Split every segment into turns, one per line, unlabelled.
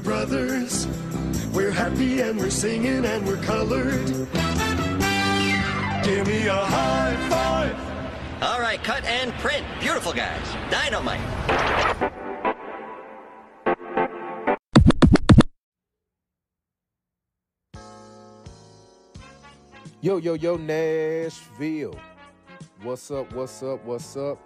we're brothers. We're happy and we're singing and we're colored. Give me a high five.
All right, cut and print. Beautiful guys. Dynamite.
Yo, yo, yo, Nashville. What's up? What's up? What's up?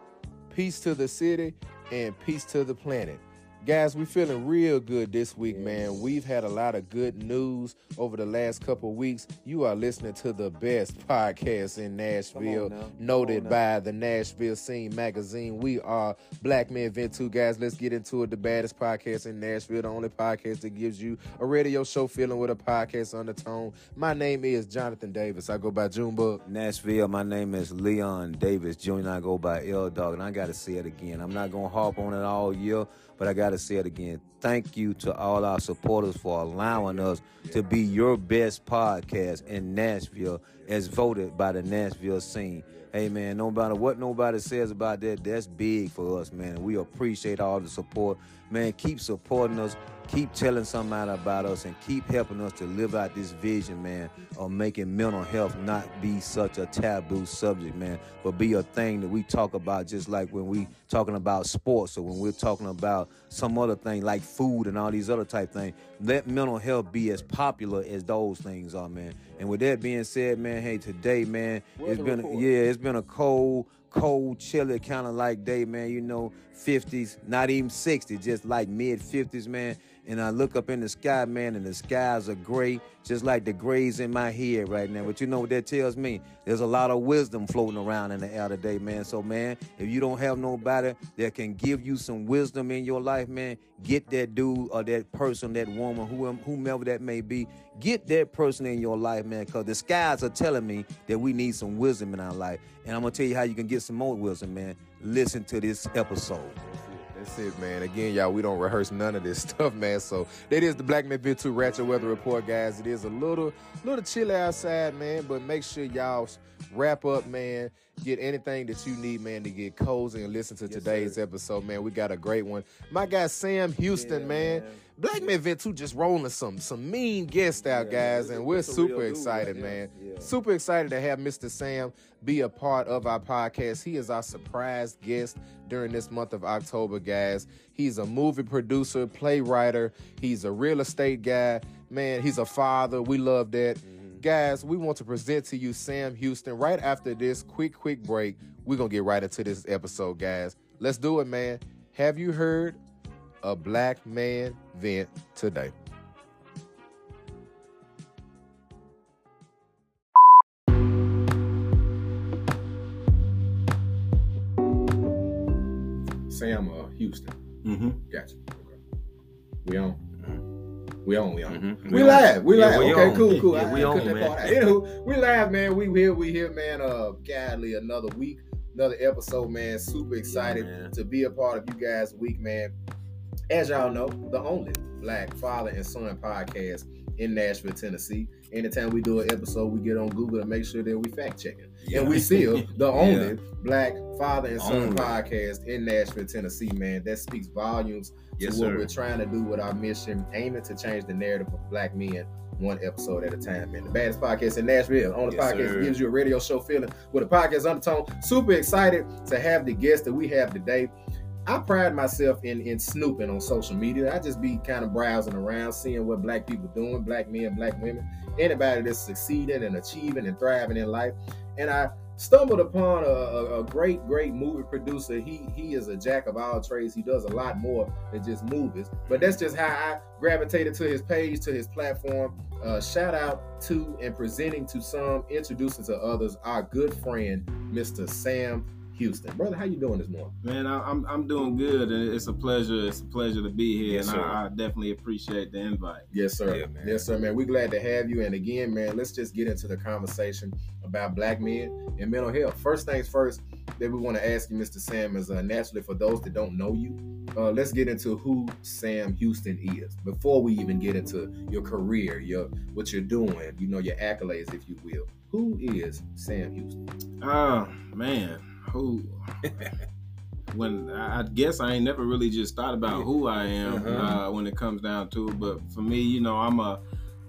Peace to the city and peace to the planet. Guys, we feeling real good this week, man. We've had a lot of good news over the last couple weeks. You are listening to the best podcast in Nashville, noted by the Nashville Scene magazine. We are Black Men Vent 2, guys. Let's get into it. The baddest podcast in Nashville, the only podcast that gives you a radio show feeling with a podcast undertone. My name is Jonathan Davis. I go by Junebug.
Nashville, my name is Leon Davis Jr. I go by L Dog, and I got to say it again. I'm not going to harp on it all year, but I got to say it again. Thank you to all our supporters for allowing us to be your best podcast in Nashville as voted by the Nashville scene. Hey man, no matter what nobody says about that, that's big for us, man. We appreciate all the support. Man, keep supporting us, keep telling somebody about us, and keep helping us to live out this vision, man, of making mental health not be such a taboo subject, man, but be a thing that we talk about just like when we talking about sports or when we're talking about some other thing like food and all these other type things. Let mental health be as popular as those things are, man. And with that being said, man, hey, today, man, it's been yeah, it's been a cold, cold, chilly kind of like day, man. You know, 50s, not even 60, just like mid 50s, man. And I look up in the sky, man, and the skies are gray, just like the grays in my head right now. But you know what that tells me? There's a lot of wisdom floating around in the air today, man. So, man, if you don't have nobody that can give you some wisdom in your life, man, get that dude or that person, that woman, whom- whomever that may be, get that person in your life, man, because the skies are telling me that we need some wisdom in our life. And I'm going to tell you how you can get some more wisdom, man. Listen to this episode.
That's it, man. Again, y'all, we don't rehearse none of this stuff, man. So that is the Black Man Bit 2 Ratchet Weather Report, guys. It is a little, little chilly outside, man, but make sure y'all wrap up, man. Get anything that you need, man, to get cozy and listen to today's episode, man. We got a great one. My guy Sam Houston,
Yeah,
man.
man.
Black Man Vent 2 just rolling some some mean guests out,
Yeah,
guys, and we're super excited,
right
man.
Yeah.
Super excited to have Mr. Sam be a part of our podcast. He is our surprise guest during this month of October, guys. He's a movie producer, playwright, he's a real estate guy. Man, he's a father. We love that. Guys, we want to present to you Sam Houston right after this quick, quick break. We're going to get right into this episode, guys. Let's do it, man. Have you heard a black man vent today? Sam uh, Houston.
Mm-hmm.
Gotcha. Okay. We on. We on. We on.
Mhm.
We
We
live. We
Yeah,
live.
we
okay,
on.
cool, cool.
Yeah, we
I
on, man.
Anywho, we live, man. We here. We here, man. Uh, godly another week, another episode, man. Super excited
man.
to be a part of you guys' week, man. As y'all know, the only Black Father and Son podcast in Nashville, Tennessee. Anytime we do an episode, we get on Google to make sure that we fact checking. And we still the only
Yeah.
Black Father and Son
Only.
podcast in Nashville, Tennessee, man. That speaks volumes
Yes,
to what
sir.
we're trying to do with our mission, aiming to change the narrative of black men one episode at a time, man. The baddest podcast in Nashville. On the
Yes,
podcast
sir.
gives you a radio show feeling with a podcast undertone. Super excited to have the guest that we have today. I pride myself in in snooping on social media. I just be kind of browsing around, seeing what black people doing, black men, black women, anybody that's succeeding and achieving and thriving in life. And I stumbled upon a, a, a great, great movie producer. He he is a jack of all trades. He does a lot more than just movies. But that's just how I gravitated to his page, to his platform. Uh, shout out to and presenting to some, introducing to others, our good friend, Mr. Sam Houston. Brother, how you doing this morning?
Man, I, I'm I'm doing good, and it's a pleasure. It's a pleasure to be here,
Yes,
and
sir.
I, I definitely appreciate the invite.
Yes, sir.
Yeah, man.
Yes, sir, man. We're glad to have you. And again, man, let's just get into the conversation about black men and mental health. First things first that we want to ask you, Mr. Sam, is uh, naturally for those that don't know you, uh, let's get into who Sam Houston is before we even get into your career, your what you're doing, you know, your accolades, if you will. Who is Sam Houston?
Oh man, who when I guess I ain't never really just thought about who I am
Uh-huh.
uh, when it comes down to it. But for me, you know, I'm a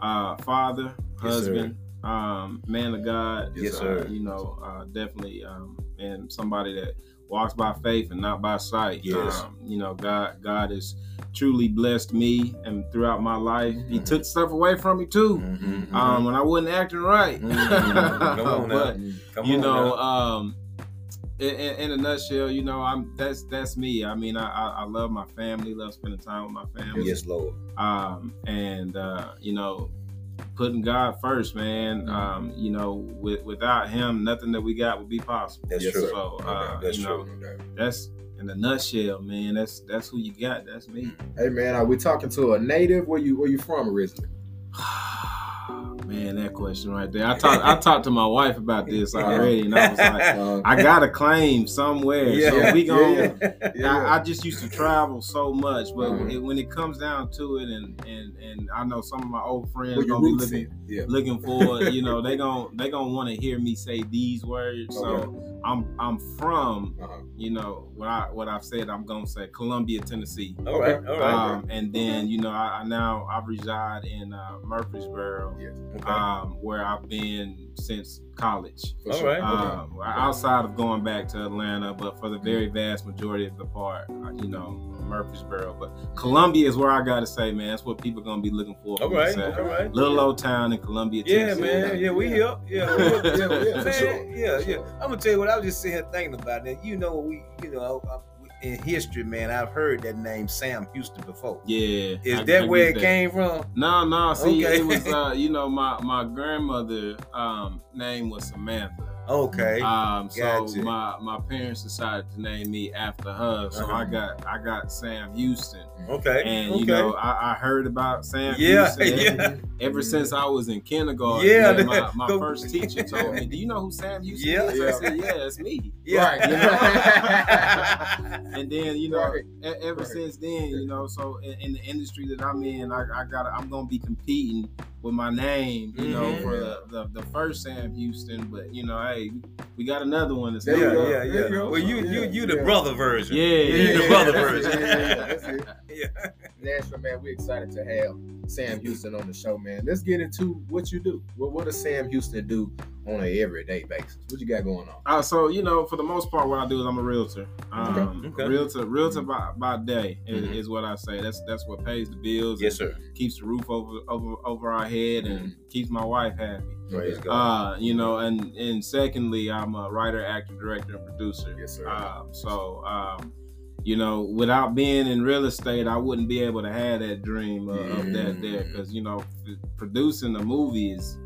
uh, father,
Yes,
husband, um, man of God.
Yes,
uh,
sir.
You know, uh, definitely, um, and somebody that walks by faith and not by sight.
Yes.
Um, you know, God, God has truly blessed me, and throughout my life, He
Mhm.
took stuff away from me too.
Mhm.
Um, when I wasn't acting right.
Mhm. Come on now.
but
Come
you
on
know,
now.
um, in, in, in a nutshell, you know, I'm that's that's me. I mean, I, I, I love my family, love spending time with my family.
yes, Lord.
Um, and uh, you know, putting God first, man.
Mm-hmm.
Um, you know, with, without Him, nothing that we got would be possible.
That's
Yes,
true.
So,
No
uh.
That's
you know,
true.
that's in a nutshell, man. That's that's who you got. That's me.
Hey man, are we talking to a native? Where you where you from originally?
Man, that question right there. I talked I talked to my wife about this already, and I was like.
Uh,
I got a claim somewhere,
Yeah.
so we going
yeah. yeah.
I, I just used to travel so much, but
Mhm.
it, when it comes down to it, and and and I know some of my old friends
your
gonna be looking?
Yeah.
looking for, you know, they gon' they gonna want to hear me say these words. So
Okay.
I'm I'm from,
Uh-huh.
you know, what I what I've said. I'm gonna say Columbia, Tennessee.
All right. All right.
Um, and then you know I, I now I reside in uh, Murfreesboro,
Yes.
okay.
um, where I've been since college.
For
All
sure.
right.
Um, outside of going back to Atlanta, but for the very vast majority of the part, uh, you know, Murfreesboro. But Columbia is where I gotta say, man, that's what people are gonna be looking for.
all
me to
right.
say.
All right.
Little old town in Columbia,
Yeah,
Tennessee.
man. Yeah, we here. Yeah, we
Yeah,
here.
yeah, yeah, for
Man,
sure.
Yeah,
For
yeah.
sure.
I'm gonna tell you what I was just sitting here thinking about that. You know, we, you know, I- I- in history, man, I've heard that name Sam Houston before.
Yeah.
Is
I-
that
I
where it came from?
No, no. See,
Okay.
it was, uh, you know, my my grandmother um, name was Samantha.
Okay.
Um, so
Gotcha.
my my parents decided to name me after her. So
Uh-huh.
I got I got Sam Houston.
okay.
And
okay.
you know, I, I heard about Sam
yeah,
Houston
yeah.
ever since I was in kindergarten.
Yeah,
man, my, my
go-
first teacher told me, "Do you know who Sam Houston
Yeah.
is?" I said, "Yeah, it's me."
Yeah.
And then you know,
Right.
e- ever
Right.
since then, you know, so in, in the industry that I'm in, I, I got I'm gonna be competing with my name, you know,
Mhm.
for the, the the first Sam Houston. But you know, hey, we got another one that's
There
yeah, yeah, yeah. Well, you, you, you the
yeah.
brother version.
Yeah,
You the
yeah,
brother
yeah,
version.
Yeah, yeah, yeah, that's it.
Yeah.
Nashville, man, we're excited to have Sam Houston on the show, man. Let's get into what you do. What, what does Sam Houston do on an everyday basis? What you got going on?
Uh, so you know, for the most part, what I do is I'm a realtor. Um,
Okay, okay.
Realtor, realtor by, by day is,
Mhm.
is what I say. That's that's what pays the bills.
Yes, sir.
Keeps the roof over over over our head and keeps my wife happy.
Praise God.
Uh, you know, and and secondly, I'm a writer, actor, director, and producer.
Yes, sir.
Um, so, um, you know, without being in real estate, I wouldn't be able to have that dream of, of that there because you know, f- producing a movie is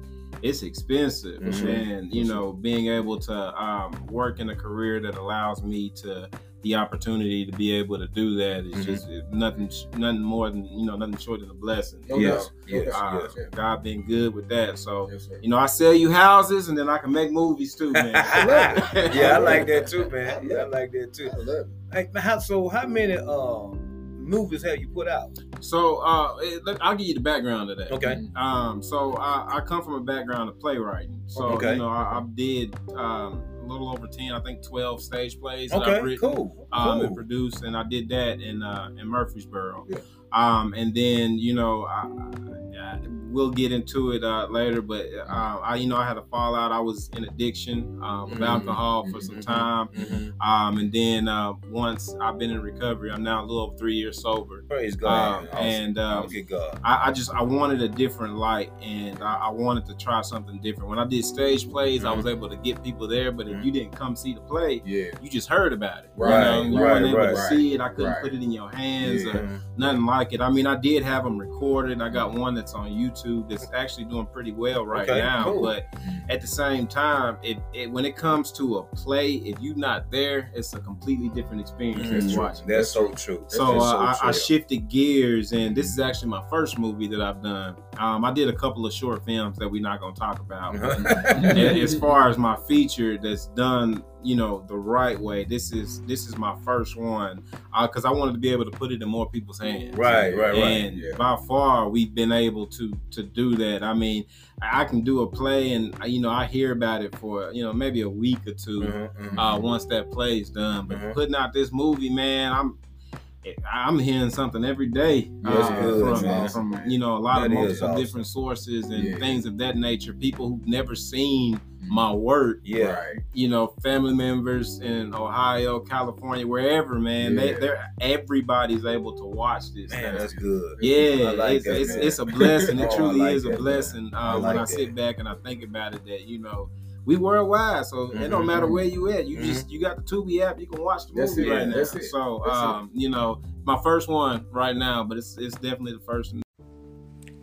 it's expensive,
sure.
and you know, being able to um, work in a career that allows me to the opportunity to be able to do that is
Mhm.
just nothing, nothing more than you know, nothing short than a blessing.
No
you
Yes, yes,
uh,
yes.
Yeah.
God been good with that. So,
Yes,
you know, I sell you houses and then I can make movies too, man.
I love it. Yeah, I like that too, man. Yeah, I like that too.
I love it.
Hey, how, so how many uh, movies have you put out?
So, uh, it- look, I'll give you the background of that.
Okay.
Um, so I, I come from a background of playwriting. So,
Okay.
you know, I, I did um, a little over 10, I think 12 stage plays that I've written.
cool.
um, and produced, and I did that in uh, in Murfreesboro.
Yeah.
Um, and then you know, I, we'll get into it uh, later, but uh, I, you know, I had a fallout. I was in addiction um, with
Mhm.
alcohol for some
Mhm.
time,
Mhm.
um, and then uh, once I've been in recovery, I'm now a little over three years sober.
Praise God.
Um, and um,
God.
I, I just I wanted a different light, and I, I wanted to try something different. When I did stage plays, I was able to get people there, but if
Mhm.
you didn't come see the play,
Yeah.
you just heard about it.
Right,
you know, you
right,
weren't able
right,
to see it. I couldn't
right.
put it in your hands
Yeah.
or nothing like it. I mean, I did have them recorded. I got one that's on YouTube that's actually doing pretty well right
Okay,
now.
cool.
But at the same time, it, it when it comes to a play, if you're not there, it's a completely different experience
Mhm.
than watching.
That's so true.
So,
That's
uh, I, I shifted gears, and this is actually my first movie that I've done. Um, I did a couple of short films that we're not going to talk about. But as far as my feature that's done you know the right way. This is this is my first one because I wanted to be able to put it in more people's hands.
Right, right, right.
And
Yeah.
by far, we've been able to to do that. I mean, I can do a play, and you know, I hear about it for you know maybe a week or 2
Mhm, mhm.
uh, once that play's done. But
Mhm.
putting out this movie, man, I'm I'm hearing something every day
that's
uh, from,
man.
from you know a lot
That
of multiple
awesome.
different sources and
Yeah.
things of that nature. People who've never seen my work,
yeah.
Right.
you know, family members in Ohio, California, wherever, man.
Yeah.
They, they're everybody's able to watch this.
Man, that's good.
Yeah,
like
it's,
that,
it's, it's a blessing. It
Oh,
truly
like
is a
that, man.
blessing.
I
Uh, when
like
I sit back and I think about it, that you know, we worldwide, so it don't matter where you at. You
Mhm.
just you got the Tubi app, you can watch the
That's
movie
it,
right now.
that's it,
So,
that's it.
um, you know, my first one right now, but it's it's definitely the first.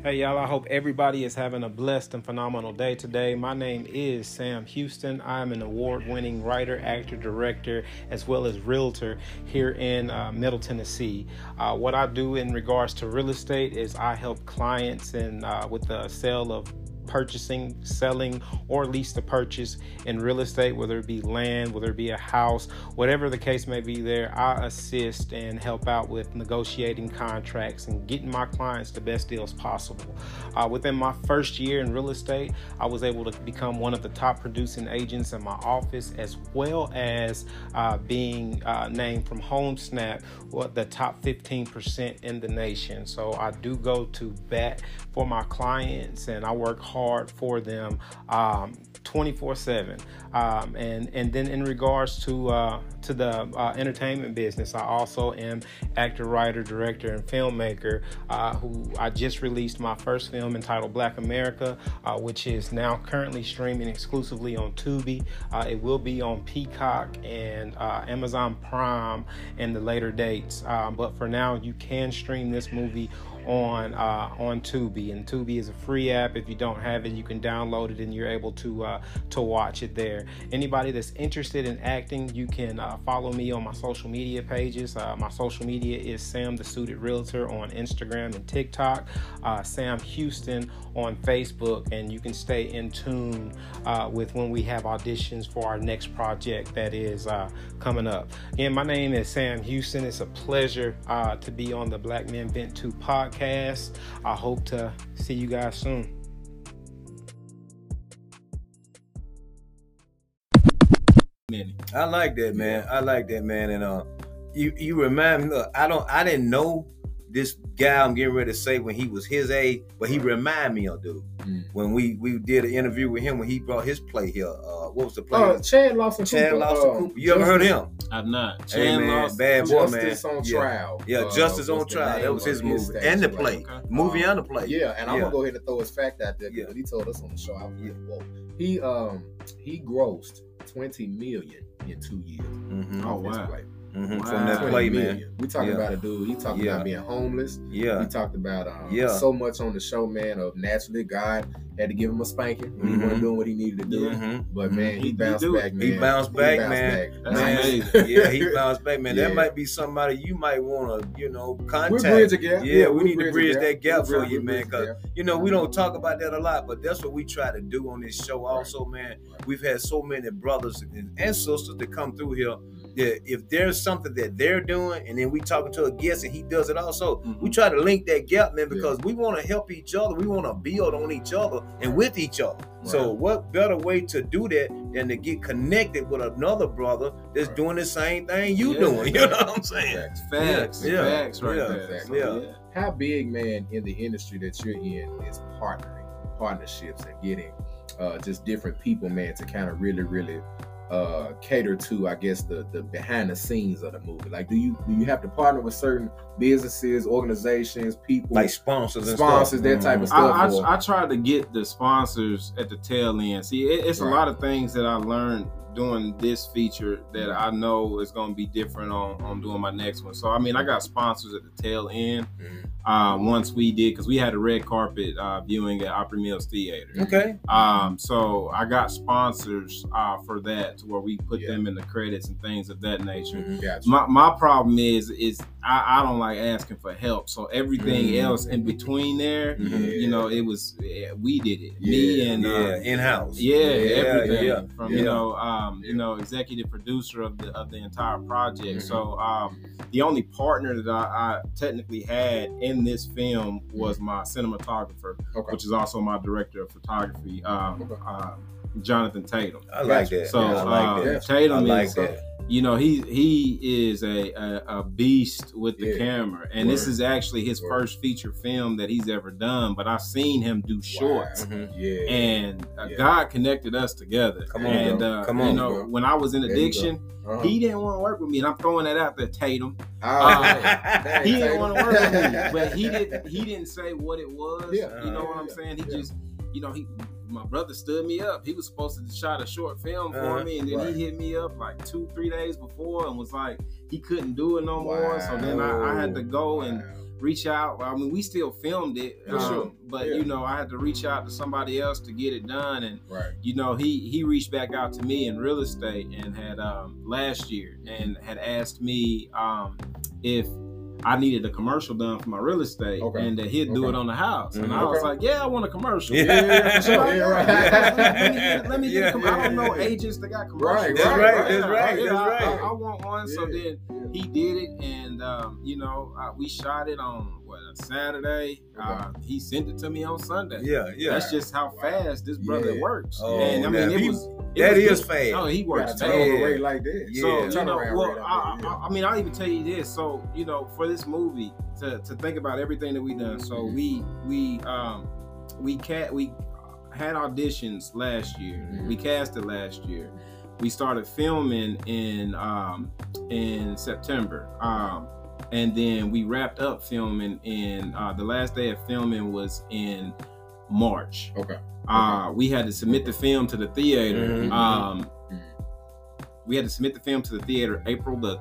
Hey y'all, I hope everybody is having a blessed and phenomenal day today. My name is Sam Houston. I'm an award winning writer, actor, director, as well as realtor here in uh, Middle Tennessee. Uh, what I do in regards to real estate is I help clients in, uh, with the sale of purchasing, selling, or lease to purchase in real estate, whether it be land, whether it be a house, whatever the case may be there, I assist and help out with negotiating contracts and getting my clients the best deals possible. Uh, within my first year in real estate, I was able to become one of the top producing agents in my office, as well as uh, being uh, named from HomeSnap what the top 15% in the nation. So I do go to bat for my clients and I work hard for them um, 24/7. Um, and and then in regards to uh, to the uh, entertainment business, I also am actor, writer, director, and filmmaker. Uh, who I just released my first film entitled Black America, uh, which is now currently streaming exclusively on Tubi. Uh, it will be on Peacock and uh, Amazon Prime in the later dates. Um, but for now, you can stream this movie on uh, on Tubi, and Tubi is a free app. If you don't have it, you can download it, and you're able to uh, to watch it there. Anybody that's interested in acting, you can uh, follow me on my social media pages. Uh, my social media is Sam the Suited Realtor on Instagram and TikTok, uh, Sam Houston on Facebook, and you can stay in tune uh, with when we have auditions for our next project that is coming up. Again, my name is Sam Houston. It's a pleasure to be on the Black Men Vent 2 podcast. I hope to see you guys soon.
I like that, man. I like that, man. And uh, you you remind me. Look, I don't. I didn't know this guy. I'm getting ready to say when he was his age, but he remind me of dude.
Mm.
When we we did an interview with him when he brought his play here. Uh, what was the play?
Oh, Chad Lawson
Chad
Cooper.
Lawson
uh,
Cooper. You ever heard him?
I've not.
Hey,
Chan
man,
Lost-
bad boy, man.
Justice on
Yeah.
Trial.
Yeah,
uh,
Justice on Trial. That was his movie
stage
and the
play.
play,
Okay.
movie
Um,
and the play.
Yeah, and I'm
Yeah.
gonna go ahead and throw his fact out there
Yeah.
because he told us on the show. I was like, whoa. He um he grossed 20 million in two years.
Mhm.
Oh, wow.
play.
Mhm.
Wow.
From that
20
play,
million.
man.
We talking
Yeah.
about a dude. He talking
Yeah.
about being homeless.
Yeah.
We talked about um,
Yeah.
so much on the show, man. Of naturally, God had to give him a spanking when he wasn't doing what he needed to do.
Mhm.
But man, he,
He- he
bounced
do
back, man.
He bounced back, man.
That's
Man, yeah, he bounced back, man.
Yeah.
That might be somebody you might want to, you know,
We
contact.
bridge a gap.
Yeah, we
we
need to bridge
a
that gap
We
for
bridge-
you, man,
Because.
You know, we don't talk about that a lot, but that's what we try to do on this show. Also, man, we've had so many brothers and, and sisters that come through here. That if there's something that they're doing, and then we talking to a guest and he does it also,
Mhm.
we try to link that gap, man, because we want to help each other. We want to build on each other and with each other. So, what better way to do that than to get connected with another brother that's
Right.
doing the same thing you
Yeah.
doing? You know what I'm saying?
Facts.
Facts,
Yeah.
facts, right
Yeah.
there.
Exactly.
So,
Yeah.
How big, man, in the industry that you're in is partnering, partnerships, and getting uh, just different people, man, to kind of really, really uh, cater to, I guess, the the behind the scenes of the movie. Like, do you do you have to partner with certain businesses, organizations, people,
Like sponsors and
Sponsors,
stuff.
that type of
Mhm.
stuff.
I, I, I try to get the sponsors at the tail end. See, it, it's
Right.
a lot of things that I learned doing this feature that I know is going to be different on, on doing my next one. So, I mean, I got sponsors at the tail end
Mhm.
uh, once we did, because we had a red carpet uh, viewing at Opry Mills Theater.
Okay.
Um, so I got sponsors uh, for that to where we put
Yeah.
them in the credits and things of that nature.
Mhm.
Gotcha.
My, my problem is is I, I don't like asking for help. So everything
Mhm.
else in between there, you know, it was yeah, we did it. Me and
Yeah,
uh,
in house.
yeah,
Yeah,
everything
yeah,
from
yeah.
you know uh, um, you know, executive producer of the of the entire project. So um, the only partner that I, I technically had in this film was my cinematographer,
Okay.
which is also my director of photography, um,
Okay.
uh, Jonathan Tatum.
I like that.
So
Yeah, I like
uh,
that.
Tatum
I like
is,
that.
You know, he he is a a, a beast with the
Yeah.
camera, and this is actually his
Word.
first feature film that he's ever done. But I've seen him do shorts.
Mhm.
Yeah.
And uh,
Yeah.
God connected us together.
Come on,
and uh,
Come
you know,
bro.
when I was in
There you go.
addiction,
Uh-huh.
he didn't want to work with me, and I'm throwing that out there, Tatum.
Ah,
uh, He didn't want to work with me, but he didn't. He didn't say what it was.
Yeah.
you know what I'm saying? He
Yeah.
just, you know, he. My brother stood me up. He was supposed to shot a short film for
Uh-huh.
me, and then
Right.
he hit me up like two, three days before, and was like, he couldn't do it no more. So then I, I had to go and reach out. I mean, we still filmed it,
For
um,
sure.
but
Yeah.
you know, I had to reach out to somebody else to get it done, and
Right.
you know, he he reached back out to me in real estate and had um, last year and had asked me um, if I needed a commercial done for my real estate
Okay.
and that he'd do
Okay.
it on the house. And
Mhm.
I was
Okay.
like, yeah, I want a commercial.
Yeah.
Yeah, yeah. Yeah, right.
let me get, let me get a
Yeah,
I don't know
yeah, yeah.
agents that got commercials.
Right,
That's
right,
right, that's
Yeah,
right, that's
I-
right.
I, I want one. So then he did it, and um, you know, uh, we shot it on what a Saturday. Uh, he sent it to me on Sunday.
Yeah, yeah.
That's just how
Wow.
fast this brother
Yeah.
works.
Oh,
and I mean, it was
that
was
is
good.
fast.
Oh, he
You
works fast.
Yeah.
like that.
Yeah.
So you know, well,
rate like
I. I, I mean, I'll even tell you this. So you know, for this movie, to, to think about everything that we done. So
Mhm.
we we um we cat we had auditions last year.
Mhm.
We casted last year. We started filming in um in September. Um and then we wrapped up filming in uh the last day of filming was in March.
Okay.
Uh we had to submit the film to the theater.
Mhm.
Um
Mhm.
we had to submit the film to the theater April the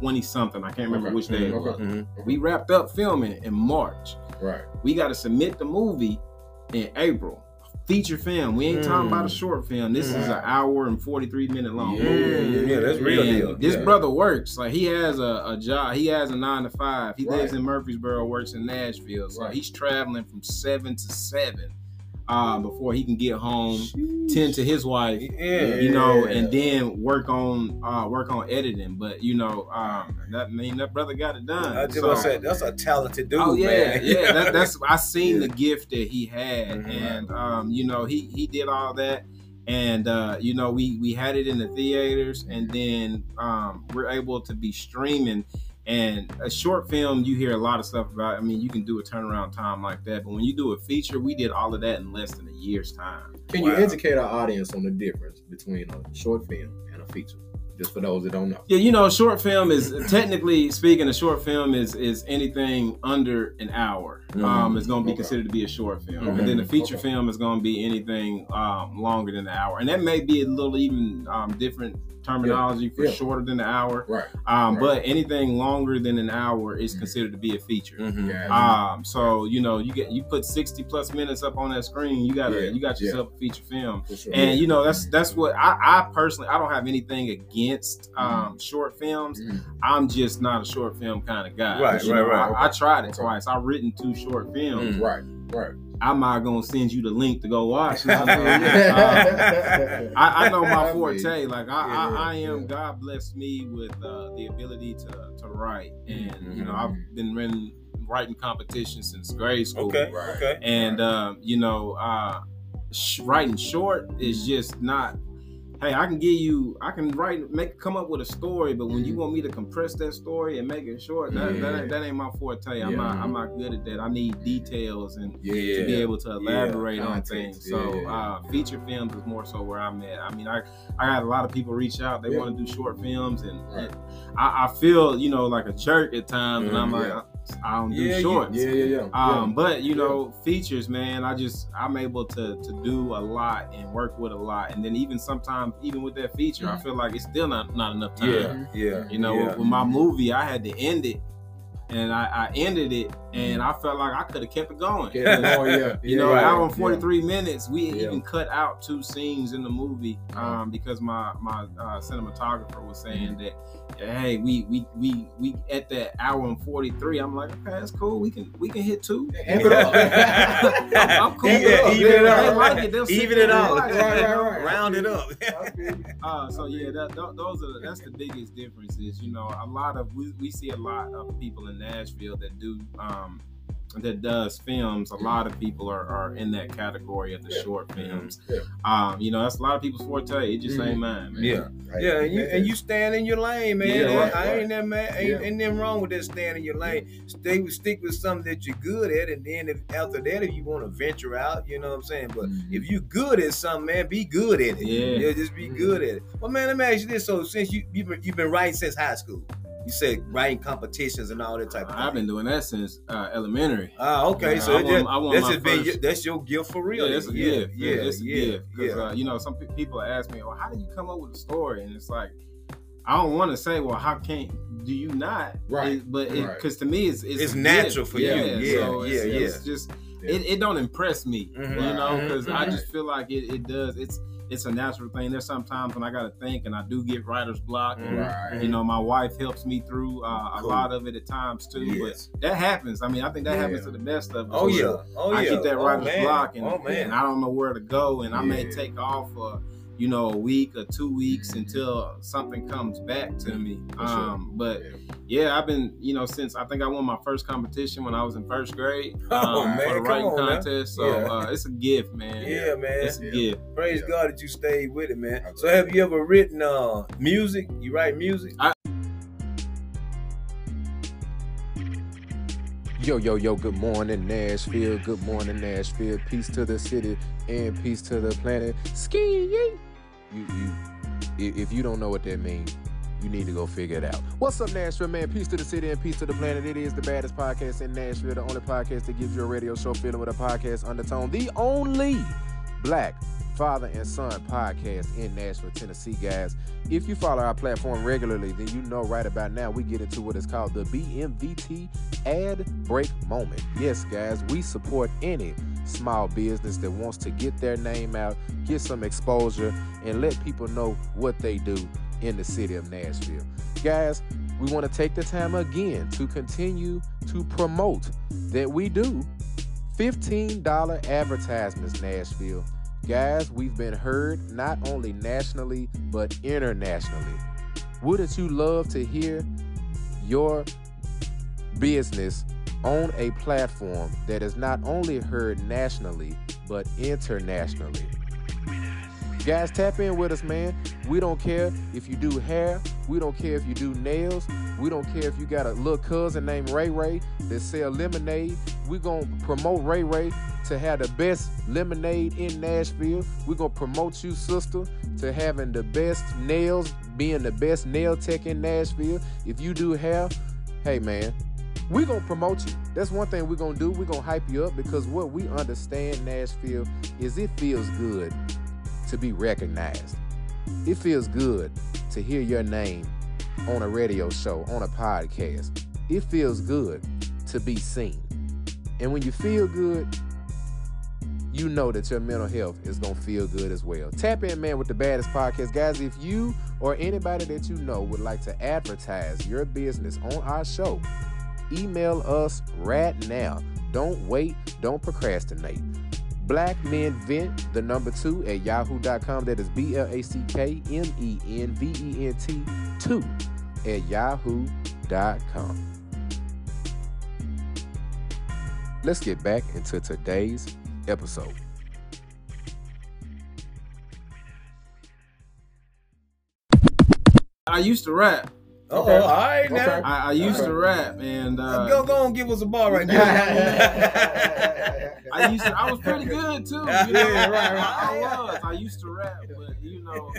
20 something. I can't remember
Okay.
which day it
Okay.
was.
Mhm.
We wrapped up filming in March.
Right.
We got to submit the movie in April. Feature film. We ain't talking about a
Mm.
short film. This is
Mm.
an hour and 43 minute long
Yeah,
movie.
Yeah, that's real
And
deal.
This
Yeah.
brother works. Like he has a, a job. He has a nine to five. He lives in Murfreesboro, works in Nashville. So
Right.
he's traveling from seven to seven uh, before he can get home, tend to his wife,
Yeah.
you know, and then work on uh work on editing. But you know, um that I mean that brother got it done.
I just
So-
say that's a talented dude,
oh yeah,
man.
yeah. That, that's I seen
Yeah.
the gift that he had,
Mhm.
and um, you know, he he did all that. And uh, you know, we we had it in the theaters, and then um, we're able to be streaming. And a short film, you hear a lot of stuff about. I mean, you can do a turnaround time like that, but when you do a feature, we did all of that in less than a year's time.
Can you educate our audience on the difference between a short film and a feature? Just for those that don't know.
Yeah, you know, short film is technically speaking, a short film is is anything under an hour. Um, is going to be
Okay.
considered to be a short film,
Okay.
and then a feature
Okay.
film is going to be anything um, longer than an hour, and that may be a little even um, different terminology for
Yeah.
shorter than an hour.
Right.
Um,
Right.
But anything longer than an hour is
Mhm.
considered to be a feature.
Mhm.
Yeah.
Um, so you know, you get you put sixty plus minutes up on that screen, you got
Yeah,
you got
yeah.
yourself a feature film.
sure.
And you know that's that's what I, I personally I don't have anything against um, short films.
Mhm.
I'm just not a short film kind of guy.
Right, right,
know,
right.
I, I tried it
Okay.
twice. I've written two short films.
Mm.
Right. Right.
I'm not gonna send you the link to go watch it.
I feel you.
Um, I, I know my
I feel you.
forte. Like I,
Yeah,
I, I am.
yeah.
God bless me with uh, the ability to to write, and you know. I've been running writing competitions since grade school.
Okay.
Right.
Okay.
And um, you know, uh, sh- writing short is just not. Hey, I can give you, I can write, make, come up with a story, but when you
Mhm.
want me to compress that story and make it short, that, that,
Yeah.
ain't, that ain't my forte. I'm not, I'm not good at that. I need details and
Yeah.
to be able to elaborate on things. So
yeah, yeah.
uh, feature films is more so where I'm at. I mean, I I got a lot of people reach out. They
Yeah.
want to do short films, and,
Right.
and I, I feel you know like a jerk at times, and I'm
Mhm.
like,
Yeah.
I don't do
Yeah, you-
shorts.
Yeah. Yeah. Yeah.
Um, but you
Yeah.
know, features, man, I just I'm able to to do a lot and work with a lot, and then even sometimes, even with that feature, I
Mhm.
feel like it's still not not enough time.
Yeah. Yeah.
You know,
Yeah.
with, with my movie, I had to end it and I, I ended it, and I felt like I could have kept it going.
Yeah, oh, yeah.
You know,
right.
hour and 43 minutes. We
Yeah.
even cut out two scenes in the movie
Uh-huh.
um, because my my uh, cinematographer was saying that, hey, we we we we at that hour and 43. I'm like, okay, that's cool. We can we can hit two.
Yeah. It up.
I'm, I'm cool.
Even-
with it.
even it
They like it. They'll sit
Even it
and
out.
it.
Right, right, right.
Round it up.
Uh, so yeah, that, tho- those are the, that's the biggest differences. You know, a lot of we, we see a lot of people in Nashville that do um that does films. A lot of people are, are in that category of the
Yeah.
short films.
Yeah.
Um, you know, that's a lot of people's forte. It just ain't mine, man.
Yeah.
Right.
Yeah, and you and you stand in your lane, man.
Yeah, right,
I
right.
ain't that man. Ain't,
Yeah.
ain't nothing wrong with that. Stand in your lane. Stay with stick with something that you're good at, and then if after that, if you want to venture out, you know what I'm saying. But
Mhm.
if you're good at something, man, be good at it.
Yeah.
just be
Mhm.
good at it. Well, man, let me ask you this: so since you you've been, you've been writing since high school, you said writing competitions and all that type of.
I've been doing that since uh, elementary.
Ah, okay.
Yeah,
so
I
it
want-
just-
want
that's just been your, that's your gift for real.
Yeah,
yeah,
gift.
Yeah,
it's a
yeah,
gift. 'Cause,
yeah.
uh, you know, some people ask me, "Well, how do you come up with a story?" And it's like, I don't want to say, "Well, how can do you not?"
Right,
It- but
right.
because to me, it's it's,
It's natural
gift.
for you. Yeah,
so it's,
yeah,
It's just
Yeah.
it, it don't impress me,
Mhm.
you know, because I
Mhm.
just feel like it, it does. It's it's a natural thing. There's sometimes when I got to think, and I do get writer's block, and
Right.
you know, my wife helps me through uh, a
Cool.
lot of it at times too.
Yes.
But that happens. I mean, I think that
Yeah.
happens to the best of us.
Oh yeah. Oh yeah.
I keep that
oh,
writer's
man.
block, and,
oh
and I don't know where to go, and I may take off you know a week or two weeks
Mhm.
until something comes back to me.
Sure.
Um, but
Yeah.
yeah, I've been you know since I think I won my first competition when I was in first grade
Oh,
um,
man,
for the writing
on now.
contest. So
Yeah.
uh, it's a gift, man.
yeah, man.
It's a
Yeah.
gift.
Praise
Yeah.
God that you stayed with it, man. So have you ever written uh music? You write music?
Yo, yo, yo, good morning, Nashville. Good morning, Nashville. Peace to the city and peace to the planet. Ski You, you, if you don't know what that means, you need to go figure it out. What's up, Nashville, man? Peace to the city and peace to the planet. It is the baddest podcast in Nashville, the only podcast that gives you a radio show feeling with a podcast undertone. The only black father and son podcast in Nashville, Tennessee, guys. If you follow our platform regularly, then you know right about now we get into what is called the BMVT ad break moment. Yes, guys, we support any small business that wants to get their name out, get some exposure, and let people know what they do in the city of Nashville. Guys, we want to take the time again to continue to promote that we do $15 advertisements, Nashville. Guys, we've been heard not only nationally, but internationally. Wouldn't you love to hear your business on a platform that is not only heard nationally, but internationally? Guys, tap in with us, man. We don't care if you do hair. We don't care if you do nails. We don't care if you got a little cousin named Ray Ray that sell lemonade. We're going to promote Ray Ray to have the best lemonade in Nashville. We're going to promote you, sister, to having the best nails, being the best nail tech in Nashville. If you do hair, hey, man, we're going to promote you. That's one thing we're going to do. We're going to hype you up because what we understand, Nashville, is it feels good to be recognized. It feels good to hear your name on a radio show, on a podcast. It feels good to be seen. And when you feel good, you know that your mental health is going to feel good as well. Tap in, man, with the baddest podcast. Guys, if you or anybody that you know would like to advertise your business on our show, email us right now. Don't wait, don't procrastinate. Black Men Vent, the number two at yahoo.com. That is B L A C K M E N V E N T 2 at yahoo.com. Let's get back into today's episode.
I used to rap.
Oh,
Okay.
all right now.
Okay.
I, I used
Okay.
to rap, and uh,
go go and give us a bar right now.
I used to, I was pretty good too. You know,
Yeah, right, right.
I, I was. I used to rap, but you know,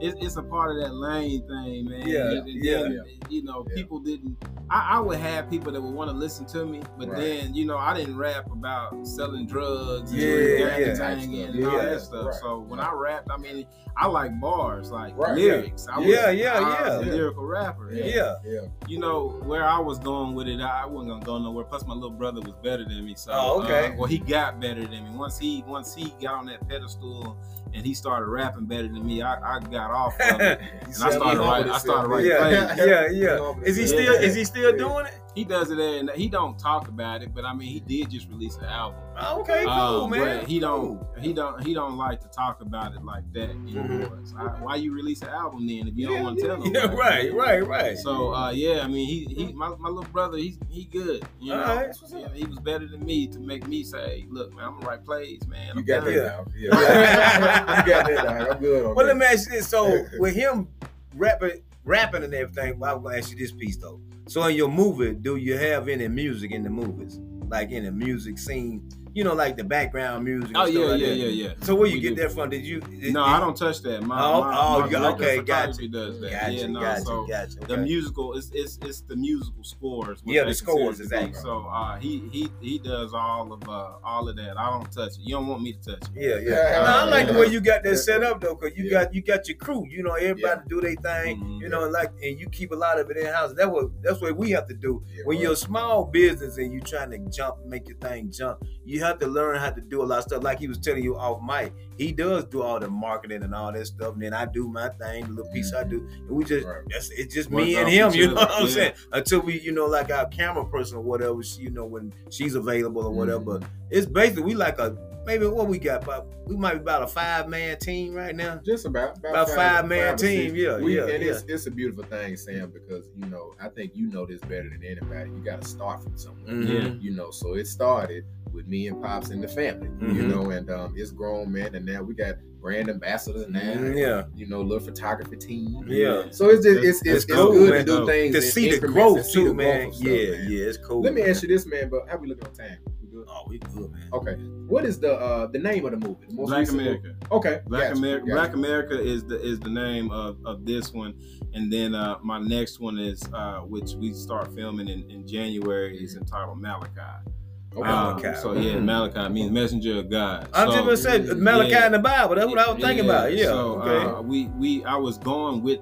it's, it's a part of that lane thing, man.
Yeah,
And- and
yeah.
then, You know,
Yeah.
people didn't. I, I would have people that would want to listen to me, but
Right.
then you know, I didn't rap about selling drugs, and
Yeah,
gang
yeah.
and
stuff.
all
Yeah,
that stuff.
right.
So when I rapped, I mean, I like bars, like
Right,
lyrics. I was,
Yeah, yeah,
I was
yeah.
a lyrical rapper.
Yeah.
yeah.
you know where I was going with it, I wasn't gonna go nowhere. Plus, my little brother was better than me, so
Oh, okay.
uh, well, he got better than me. Once he once he got on that pedestal and he started rapping better than me, I, I got off of it.
You
I
see
started writing- I started writing
Yeah, yeah, yeah. Is he
himself.
still is he still doing it?
He does it, and he don't talk about it, but I mean, he did just release an album.
Oh, Okay, cool,
Um,
man.
But he don't,
Cool.
he don't, he don't like to talk about it like that anymore. So I- why you release an album then if you don't want to tell
Mm-hmm. Yeah,
nobody?
right, right, right.
So uh, yeah, I mean, he, he my, my little brother, he's he good. You know,
All right, that's what's
Yeah,
up.
he was better than me to make me say, look, man, I'm gonna write plays, man.
You
I'm
got
done."
that down. Yeah. you got that down. I'm good on
Well, let
that.
me ask you this. So with him rapping, rapping and everything, well, I'm gonna ask you this piece though. So in your movie, do you have any music in the movies, like in music scene? You know, like the background music. and
Oh
stuff
yeah,
like
yeah,
that?
yeah, yeah.
So where you
We
get that from? Did you? Did,
No,
did-
I don't touch that. My,
Oh,
my,
oh,
my
you got-
director
okay,
of
gotcha.
photography does that.
Gotcha,
yeah, no,
gotcha,
so
gotcha.
the musical it's, it's it's the musical scores
Yeah, the scores,
consider to be.
exactly.
so uh he he he does all of uh all of that i don't touch it you don't want me to touch it
Yeah, yeah.
Yeah,
No, I like the way you got that set up though, cause you
Yeah.
got you got your crew. You know, everybody do their thing.
Mhm.
You know, like and you keep a lot of it in house. That what that's what we have to do. When
right.
you're a small business and you trying to jump, make your thing jump, you have to learn how to do a lot of stuff. Like he was telling you off mic, he does do all the marketing and all that stuff. And then I do my thing, the little piece I do, and we just
Right.
that's it's just me and him. You know what I'm
yeah.
saying? Until we, you know, like our camera person or whatever, she, you know, when she's available or whatever.
Mm-hmm.
But it's basically we like a maybe what we got about we might be about a five man team right now.
Just about
About five-man
or
team, yeah,
We-
yeah,
and
yeah.
it's it's a beautiful thing, Sam, because you know I think you know this better than anybody. You got to start from somewhere,
Mhm.
you know. So it started with me and pops and the family, you
Mhm.
know, and um, it's grown, man, and now we got brand ambassadors now.
Mhm, yeah.
you know, little photography team.
Yeah.
So it's just it's it's,
It's
it's,
cool,
good
man.
to do things
To see the growth
see
too,
the
man.
growth of stuff,
yeah,
man.
yeah, it's cool.
Let me
man.
ask you this, man. But how we looking on time? We good?
Oh, we good, man.
Okay. What is the uh the name of the movie? The most
black america
movie? Okay.
Black
gotcha,
America,
gotcha.
Black America is the is the name of, of this one, and then uh, my next one is uh, which we start filming in, in January is entitled Malachi.
Okay.
Um, so yeah,
Mhm.
Malachi means messenger of God.
I'm
so,
just gonna say Malachi
yeah.
in the Bible. That's what I was thinking about. Yeah.
So
okay.
uh, we we I was going with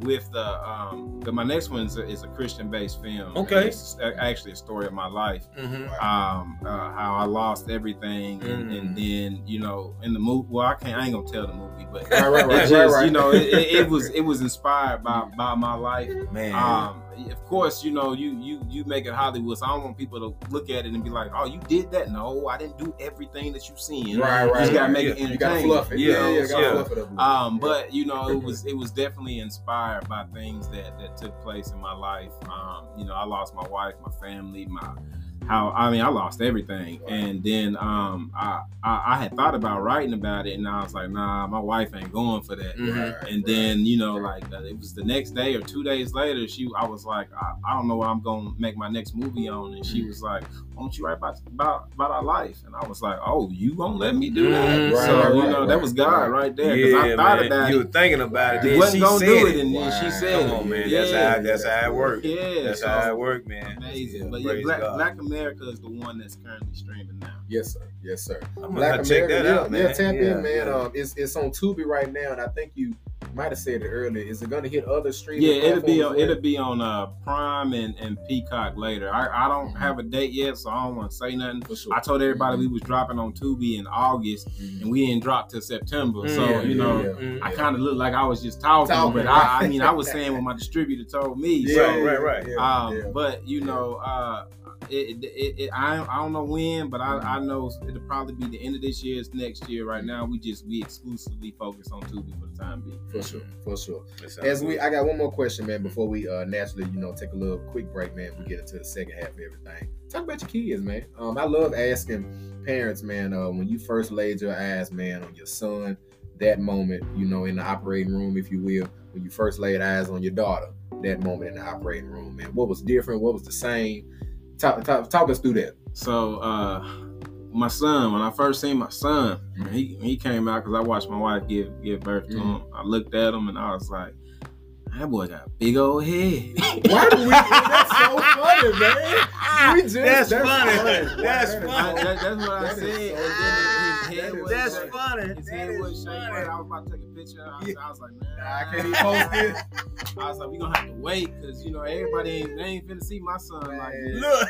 with the um the, my next one is a, is a Christian based film.
Okay.
It's actually a story of my life.
Mhm.
Um, uh, how I lost everything, and,
Mm.
and then you know in the movie. Well, I can't. I ain't gonna tell the movie, but
Right, right,
it
right,
just
right, right.
you know it, it, it was it was inspired by by my life.
Man.
Um, of course, you know you you you make it Hollywood, so I don't want people to look at it and be like, "Oh, you did that." No, I didn't do everything that you've seen.
Right,
You
right.
just gotta
right.
make it
Yeah, You gotta
entertaining.
fluff it.
Yeah,
Yeah, yeah, you
yeah.
fluff it up.
Um,
bit.
but you know, it was it was definitely inspired by things that that took place in my life. Um, you know, I lost my wife, my family, my how I mean, I lost everything, and then um, I, I I had thought about writing about it, and I was like, nah, my wife ain't going for that.
Mhm.
And then you know, like uh, it was the next day or two days later, she I was like, I, I don't know what I'm gonna make my next movie on, and
Mm.
she was like, Why don't you write about about about our life? And I was like, Oh, you gonna let me do that?
Mhm.
Right,
so
right,
you
right,
know, that was God
right.
right there because I
Yeah,
thought
man.
about
You
it.
were thinking about it.
He
Then
wasn't
she
gonna
said
do
it.
it, and then she said
Come on, man.
Yeah.
That's how that's how it works.
Yeah,
That's
so-
how it works, man.
Amazing,
Yeah,
but yeah, Black, Black America is the one that's currently streaming now.
Yes, sir. Yes, sir.
I'm gonna
Black
have check
America,
that
yeah,
out, man.
Yeah, tap
Yeah,
in, man.
yeah.
Um, it's it's on Tubi right now, and I think you might have said it earlier. Is it going to hit other streaming?
Yeah, it'll be on, it'll be on uh, Prime and, and Peacock later. I, I don't have a date yet, so I don't want to say nothing.
for sure.
I told everybody we was dropping on Tubi in August,
Mhm.
and we didn't drop till September. So
Yeah,
you
yeah,
know,
yeah.
Mhm.
I kind of looked like I was just talking,
Talking,
but
right.
I, I mean, I was saying what my distributor told me.
Yeah,
so,
right, right.
Yeah,
um,
yeah.
but you know, uh, it, it, it, it, I, I don't know when, but I, I know it'll probably be the end of this year, it's next year. Right now, we just we exclusively focus on Tubi for the time being.
for sure, for sure. As we. I got one more question, man. Before we uh naturally, you know, take a little quick break, man. We get into the second half of everything. Talk about your kids, man. Um, I love asking parents, man. Uh, when you first laid your eyes, man, on your son, that moment, you know, in the operating room, if you will, when you first laid eyes on your daughter, that moment in the operating room, man. What was different? What was the same? Talk, talk, talk us through that.
So uh my son, when I first seen my son, he he came out because I watched my wife give give birth to
Mhm.
him. I looked at him and I was like, that boy got a big old head.
Why do we? That's so funny, man. We just,
That's funny. That's
I,
funny.
that, that's what I
That is
said.
So
and then his His head
That's
shaking.
funny.
His
That
head
is
was shaking. I was about to take a picture. I was, I was like, man,
Nah, I can't even post this.
I was like, we gonna have to wait because you know everybody ain't they ain't finna see my son like this.
Look,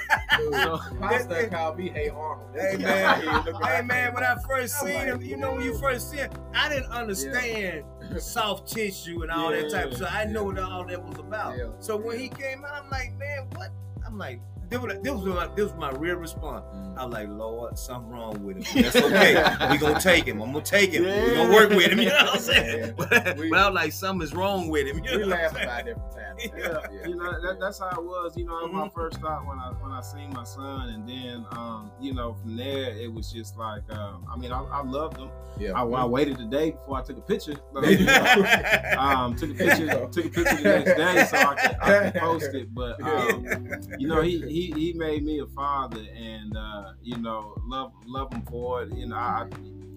So,
Pastor called me Hey Arnold.
hey man, hey man. When I first seen him, you know, when you first see him, I didn't understand soft tissue and all that type of stuff. I didn't know what all that was about.
Yeah.
So when he came out, I'm like, man, what? I'm like, this was, this was my this was my real response.
Mm.
I was like, Lord, something wrong with him. That's okay. we gonna take him. I'm gonna take him. we gonna work with him. You know what I'm saying?
Yeah.
But,
We-
but I was like, something's wrong with him. You
We
know what I'm
laugh
saying?
about different times.
yeah, you know that, that's how it was. You know, that was my first thought when I when I seen my son, and then um, you know from there it was just like um, I mean I, I loved him.
Yeah.
I, I waited a day before I took a picture. You know, um, took a picture, took a picture the next day so I could, I could post it. But um, you know, he, he he he made me a father, and uh, you know, love love him for it. You know, I,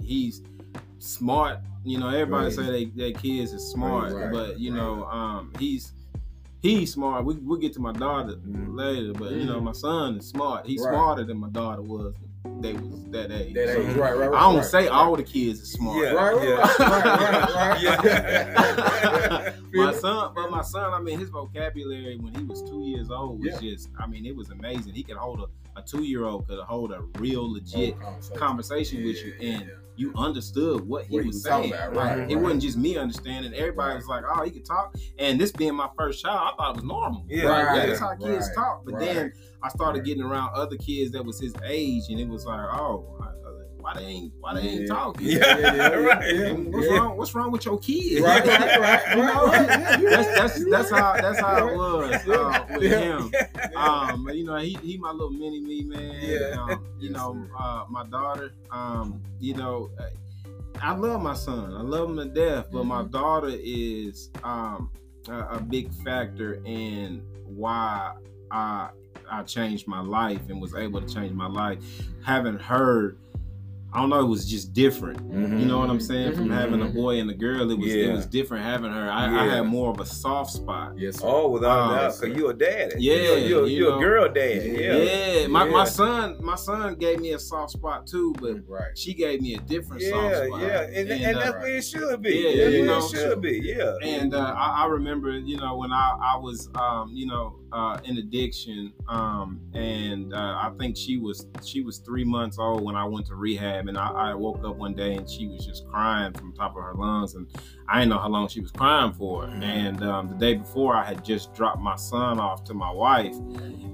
he's smart. You know, everybody
Right.
say they their kids is smart,
Right, right,
but you know, um, he's he's smart. We we'll get to my daughter later, but you know, my son is smart. He's smarter than my daughter was. When They was that age.
That
So,
right, right, right.
I don't
right,
say
right.
all the kids are smart.
Yeah.
Right, right, right, right, right,
Yeah.
my son, but my son, I mean, his vocabulary when he was two years old was
Yeah.
just, I mean, it was amazing. He could hold a, a two year old could hold a real legit
Oh, conversation.
conversation with you, and
yeah.
you understood what he
What he
was
was
saying.
about,
Like,
right,
it wasn't just me understanding. Everybody
Right.
was like, "Oh, he could talk." And this being my first child, I thought it was normal.
Yeah,
Like,
right,
that's how kids
right,
talk. But
right.
then I started getting around other kids that was his age, and it was like, "Oh, why they ain't why they ain't
Yeah.
talking?"
Yeah, right.
What's
Yeah.
wrong? What's wrong with your kids?
Right, right, right,
You know. That's that's that's how that's how it was uh, with
Yeah.
him. Um, but, you know, he he my little mini me man.
Yeah.
Um, you know, uh, my daughter. Um, you know, uh, I love my son. I love him to death. But my
Mhm.
daughter is um a, a big factor in why I I changed my life and was able to change my life. Having her. I don't know. It was just different. You know what I'm saying? From
Mhm.
having a boy and a girl, it was it was different having her. I, I had more of a soft spot.
Yes, sir.
Oh, without a doubt, because you're a daddy.
Yeah,
you're, you're,
you
you're
know.
a girl dad.
Yeah,
Yeah,
My, my son, my son gave me a soft spot too, but
Right.
she gave me a different soft spot.
yeah, and, and,
uh,
that's where it should be.
yeah,
that's
you
where
know,
it should be. Yeah,
and uh, I, I remember, you know, when I, I was, um, you know, uh, in addiction, um, and uh, I think she was she was three months old when I went to rehab, and I, I woke up one day and she was just crying from the top of her lungs, and I didn't know how long she was crying for.
Mhm.
And um, the day before, I had just dropped my son off to my wife,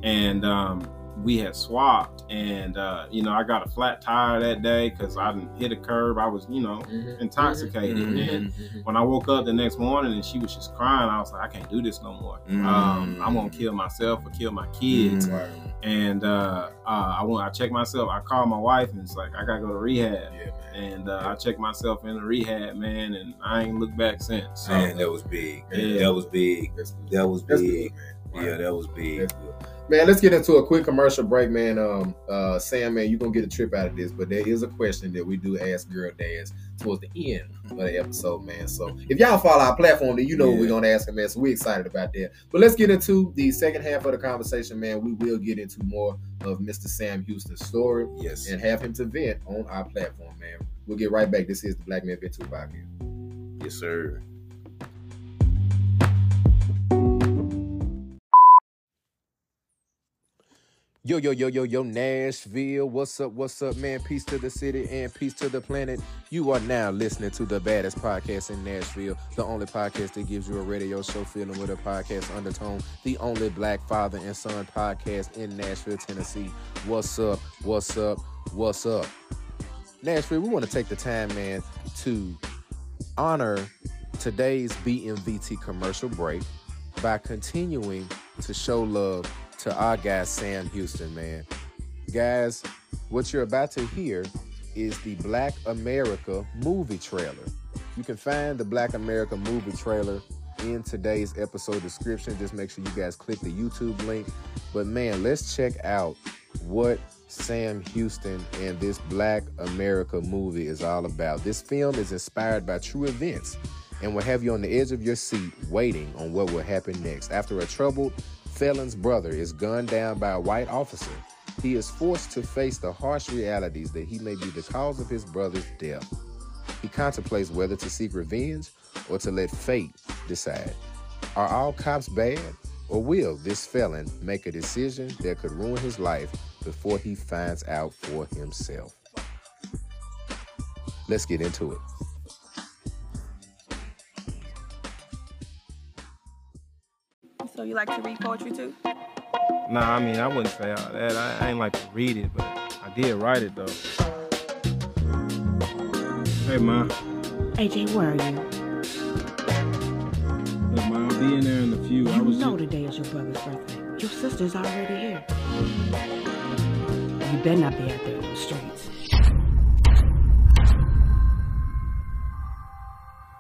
and um, we had swapped, and uh, you know, I got a flat tire that day because I didn't hit a curb. I was, you know,
Mhm.
intoxicated,
Mhm.
and
Mhm.
when I woke up the next morning and she was just crying, I was like, I can't do this no more.
Mm.
Um, I'm gonna kill myself or kill my kids.
Right.
And uh, uh, I went, I checked myself. I called my wife and it's like I gotta go to rehab.
Yeah.
And uh, I checked myself in the rehab, man, and I ain't looked back since. So,
man, that was big.
Yeah.
That was big. That was
That's
big.
good, man. Right.
Yeah, that was big.
Man, let's get into a quick commercial break, man. Um, uh, Sam, man, you're gonna get a trip out of this, but there is a question that we do ask girl dads towards the end of the episode, man. So if y'all follow our platform, then you know what we're gonna ask him, man. So we're excited about that. But let's get into the second half of the conversation, man. We will get into more of Mr. Sam Houston's story
Yes.
and have him to vent on our platform, man. We'll get right back. This is the Black Man Vent 2 podcast.
Yes, sir.
Yo, yo, yo, yo, yo, Nashville. What's up? What's up, man? Peace to the city and peace to the planet. You are now listening to the baddest podcast in Nashville, the only podcast that gives you a radio show feeling with a podcast undertone, the only black father and son podcast in Nashville, Tennessee. What's up? What's up? What's up? Nashville, we want to take the time, man, to honor today's BMVT commercial break by continuing to show love to our guy Sam Houston, man. Guys, what you're about to hear is the Black America movie trailer. You can find the Black America movie trailer in today's episode description. Just make sure you guys click the YouTube link. But man, let's check out what Sam Houston and this Black America movie is all about. This film is inspired by true events and will have you on the edge of your seat waiting on what will happen next. After a troubled felon's brother is gunned down by a white officer, he is forced to face the harsh realities that he may be the cause of his brother's death. He contemplates whether to seek revenge or to let fate decide. Are all cops bad? Or will this felon make a decision that could ruin his life before he finds out for himself? Let's get into it.
So you like to read poetry too?
Nah, I mean, I wouldn't say all that. I, I ain't like to read it, but I did write it though. Hey, Ma.
AJ, where are you?
Look, Ma, I'll be in there in a few. I
You
was
know
just-
today is your brother's birthday. Your sister's already here. You better not be out there on the streets.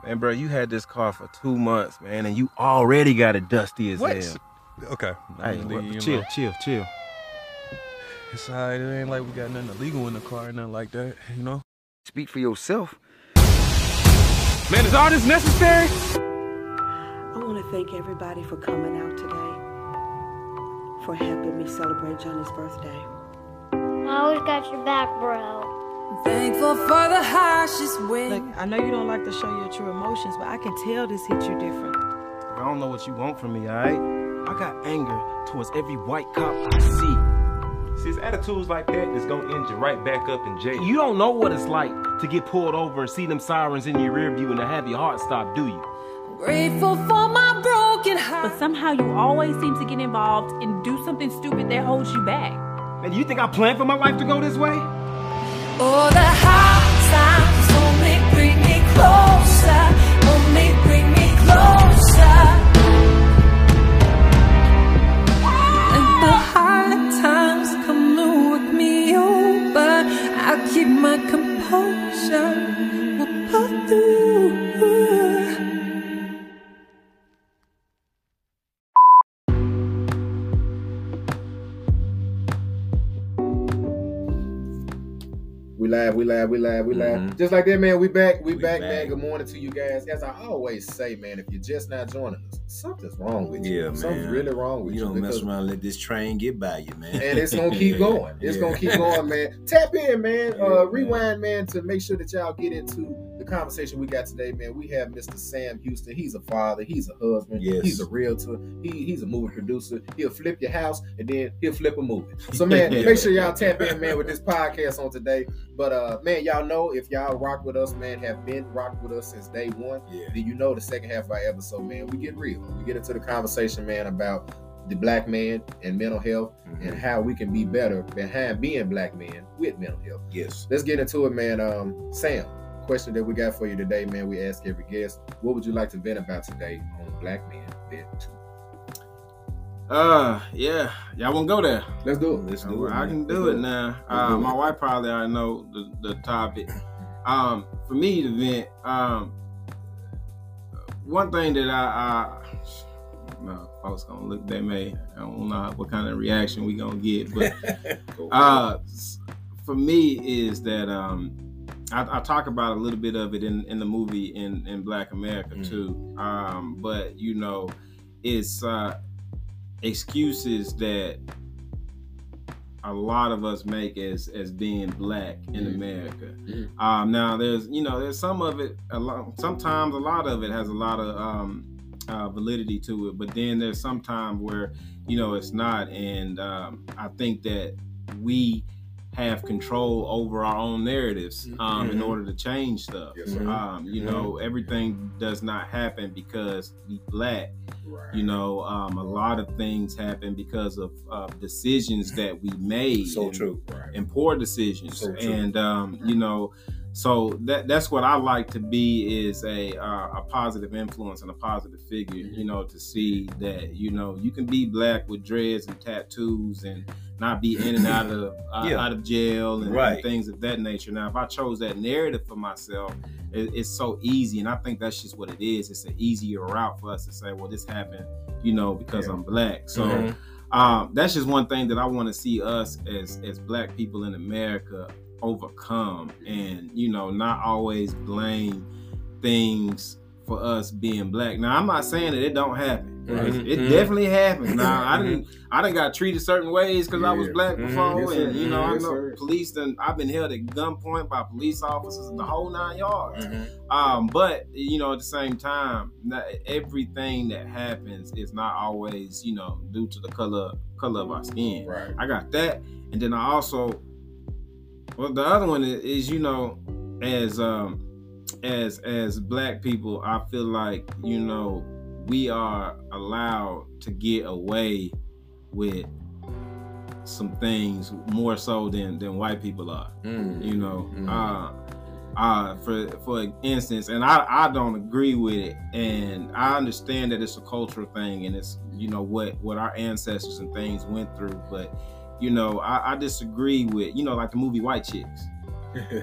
Man, bro, you had this car for two months, man, and you already got it dusty as
What?
hell.
Okay.
Hey,
I'm
what- chill,
alone.
chill, chill.
It's alright. It ain't like we got nothing illegal in the car or nothing like that. You know.
Speak for yourself.
Man, is all this necessary?
I want to thank everybody for coming out today, for helping me celebrate Johnny's birthday.
I always got your back, bro.
Thankful for the harshest wind.
Look, I know you don't like to show your true emotions, but I can tell this hit you different.
I don't know what you want from me, alright? I got anger towards every white cop I see.
See, it's attitudes like that that's gonna end you right back up in jail.
You don't know what it's like to get pulled over and see them sirens in your rear view and to have your heart stop, do you?
Grateful for my broken heart.
But somehow you always seem to get involved and do something stupid that holds you back.
Man, do you think I planned for my life to go this way?
Oh, the hard times only bring me closer.
Live, we live, we live, we live.
Mhm.
Just like that, man. We back, we,
We
back,
back.
man. Good morning to you guys. As I always say, man, if you're just not joining us, something's wrong with you.
Yeah, man.
Something's really wrong with
You
you.
don't mess around and let this train get by you, man.
and it's gonna keep going. It's gonna keep going, man. Tap in, man.
Yeah,
Uh, rewind, man, to make sure that y'all get into the conversation we got today, man. We have Mr. Sam Houston. He's a father. He's a husband.
Yes.
He's a realtor. He, he's a movie producer. He'll flip your house and then he'll flip a movie. So, man, make sure y'all tap in, man, with this podcast on today. But, uh, man, y'all know if y'all rock with us, man, have been rocked with us since day one,
Yeah.
then you know the second half of our episode, man, we get real. We get into the conversation, man, about the black man and mental health
Mhm.
and how we can be better behind being black men with mental health.
Yes.
Let's get into it, man. Um, Sam, question that we got for you today, man. We ask every guest, what would you like to vent about today on Black Men Vent?
Uh, yeah, y'all want to go there?
Let's do it.
Let's
Uh,
do it.
I can do it now. Uh, my wife probably I know the, the topic. Um, for me to vent, um, one thing that I, I no, folks gonna look. They may. I don't know what kind of reaction we gonna get, but uh, for me is that um, I, I talk about a little bit of it in, in the movie in, in Black America
Mm.
too. Um, but you know, it's uh, excuses that a lot of us make as as being black in
Mhm.
America.
Mhm.
Um, now there's you know there's some of it a lot sometimes a lot of it has a lot of um, uh, validity to it, but then there's some time where you know it's not, and um, I think that we have control over our own narratives um, in
Mhm.
order to change stuff.
Yes.
Um, you know, everything does not happen because we black.
Right.
You know, um, a lot of things happen because of uh, decisions that we made.
So
and-
true.
and poor decisions.
So true.
and um, you know, so that that's what I like to be is a uh, a positive influence and a positive figure.
Mm-hmm.
You know, to see that you know you can be black with dreads and tattoos and not be in and out of uh,
Yeah.
out of jail and, and
Right.
things of that nature. Now, if I chose that narrative for myself, it, it's so easy, and I think that's just what it is. It's an easier route for us to say, well, this happened, you know, because
Yeah.
I'm black. So
Mhm.
um, that's just one thing that I want to see us as as black people in America overcome, and you know, not always blame things for us being black. Now, I'm not saying that it don't happen.
Right.
It, it definitely happens. Now I didn't I didn't got treated certain ways because I was
Yeah.
black
Mhm.
before,
Yes,
and you know I
Yes,
know
sir.
police. Then I've been held at gunpoint by police officers, the whole nine yards.
Mm-hmm.
Um, but you know, at the same time, not everything that happens is not always, you know, due to the color color of our skin.
Right.
I got that, and then I also, well, the other one is, is you know, as um, as as black people, I feel like you know we are allowed to get away with some things more so than than white people are.
Mm.
You know, uh, uh, for for instance, and I I don't agree with it, and I understand that it's a cultural thing, and it's you know what what our ancestors and things went through, but you know I, I disagree with you know like the movie White Chicks.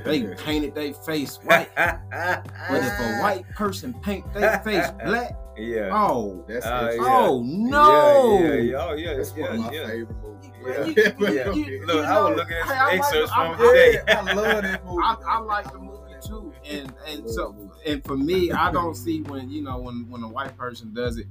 They painted their face white, but if a white person paint their face black,
Yeah.
oh,
That's
Uh,
interesting.
oh no,
Yeah, yeah, yeah. Oh, yeah,
That's one
yeah,
of my
yeah.
favorite movies.
Yeah.
Yeah.
Yeah.
Okay.
Look, I was looking at
Hey,
some
I like
excerpts
the-
from
I-
today.
I love that movie.
I, I like the movie too, and and so and for me, I don't see when you know when when a white person does it,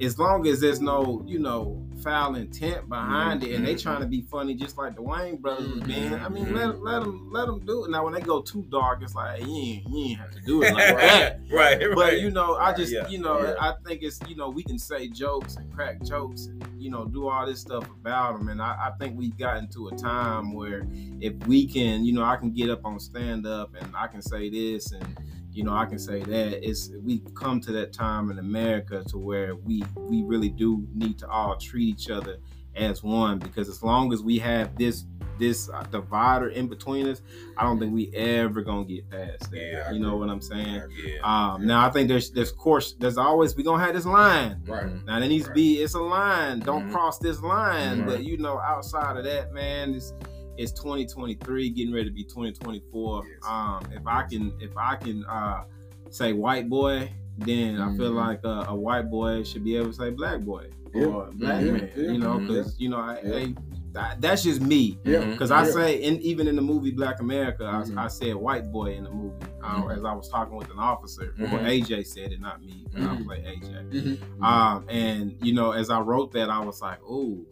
as long as there's no you know foul intent behind it, and they mm-hmm. trying to be funny just like the Wayans brothers was being. I mean, let mm-hmm. let them let them do it. Now when they go too dark, it's like you ain't you ain't have to do it like that.
Right,
But you know, I just
Yeah,
you know,
yeah.
I think it's you know we can say jokes and crack jokes and you know do all this stuff about them, and I, I think we've gotten to a time where if we can, you know, I can get up on stand up and I can say this and you know I can say that. It's we come to that time in America to where we we really do need to all treat each other as one because as long as we have this this uh, divider in between us, I don't think we ever gonna get past that.
Yeah,
you know
agree.
what I'm saying?
Yeah.
Um, now I think there's there's course there's always we gonna have this line.
Right.
Now there needs to be it's a line. Don't
Mhm.
cross this line. But you know, outside of that, man, it's it's 2023, getting ready to be 2024.
Yes.
Um, if I can if I can uh say white boy, then I feel
Mhm.
like uh, a white boy should be able to say black boy
Yeah.
or black
Yeah.
man.
Yeah.
You know, because you know, I,
Yeah.
I- that- that's just me.
Yeah.
Because I
Yeah.
say, and even in the movie Black America,
Mhm.
I, I said white boy in the movie uh,
Mhm.
as I was talking with an officer. Well,
Mhm.
AJ said it, not me. but I play AJ. Um, and you know, as I wrote that, I was like, "Ooh,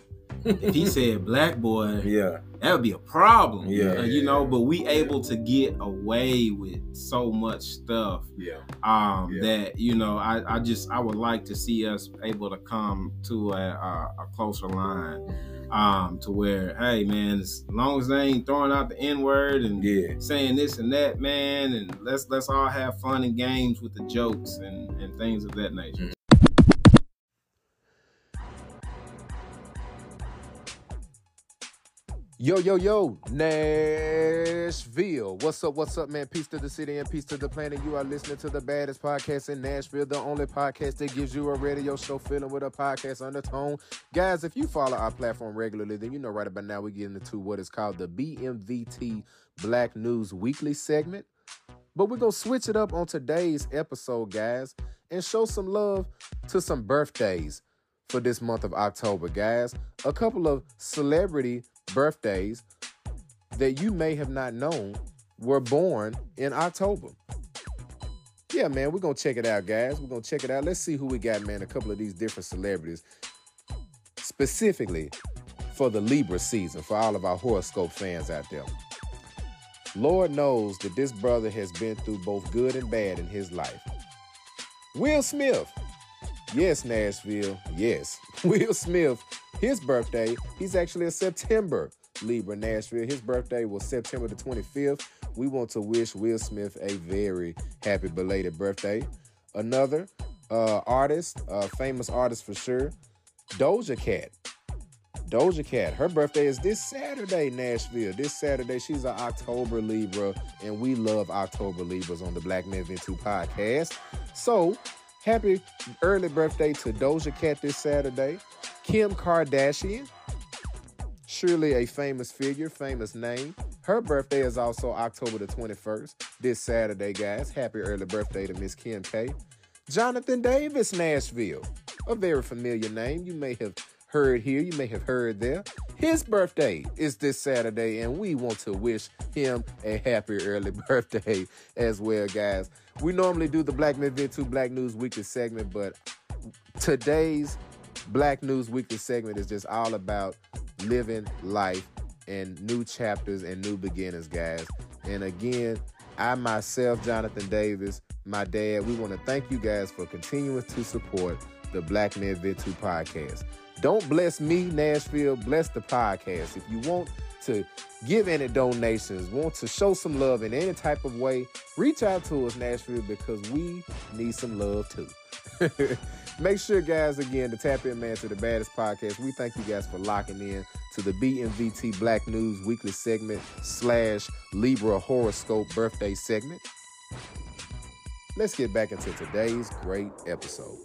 if he said black boy,
Yeah.
that would be a problem."
Yeah.
Uh, you know. But we able to get away with so much stuff
Yeah.
um,
Yeah.
that you know. I, I just I would like to see us able to come to a, a, a closer line. Um, to where, hey man, as long as they ain't throwing out the N word and
Yeah.
saying this and that, man, and let's let's all have fun and games with the jokes and, and things of that nature.
Yo, yo, yo, Nashville. What's up, what's up, man? Peace to the city and peace to the planet. You are listening to the baddest podcast in Nashville, the only podcast that gives you a radio show feeling with a podcast undertone. Guys, if you follow our platform regularly, then you know right about now we're getting into what is called the BMVT Black News Weekly segment. But we're going to switch it up on today's episode, guys, and show some love to some birthdays for this month of October, guys. A couple of celebrity birthdays that you may have not known were born in October. Yeah, man, we're gonna check it out, guys. We're gonna check it out. Let's see who we got, man. A couple of these different celebrities, specifically for the Libra season, for all of our horoscope fans out there. Lord knows that this brother has been through both good and bad in his life. Will Smith. Yes, Nashville. Yes. Will Smith, his birthday, he's actually a September Libra, Nashville. His birthday was September the 25th. We want to wish Will Smith a very happy belated birthday. Another uh, artist, uh, famous artist for sure, Doja Cat. Doja Cat, her birthday is this Saturday, Nashville. This Saturday, she's an October Libra, and we love October Libras on the Black Men Vent 2 podcast. So, happy early birthday to Doja Cat this Saturday. Kim Kardashian, surely a famous figure, famous name. Her birthday is also October the 21st, this Saturday, guys. Happy early birthday to Miss Kim K. Jonathan Davis, Nashville, a very familiar name. You may have heard here, you may have heard there. His birthday is this Saturday, and we want to wish him a happy early birthday as well, guys. We normally do the Black Men Vent 2 Black News Weekly segment, but
today's Black News Weekly segment is just all about living life and new chapters and new beginnings, guys. And again, I myself, Jonathan Davis, my dad, we want to thank you guys for continuing to support the Black Men Vent 2 podcast. Don't bless me, Nashville, bless the podcast. If you want to give any donations, want to show some love in any type of way, reach out to us, Nashville, because we need some love too. Make sure, guys, again, to tap in, man, to the baddest podcast. We thank you guys for locking in to the BMVT Black News Weekly segment slash Libra horoscope birthday segment. Let's get back into today's great episode.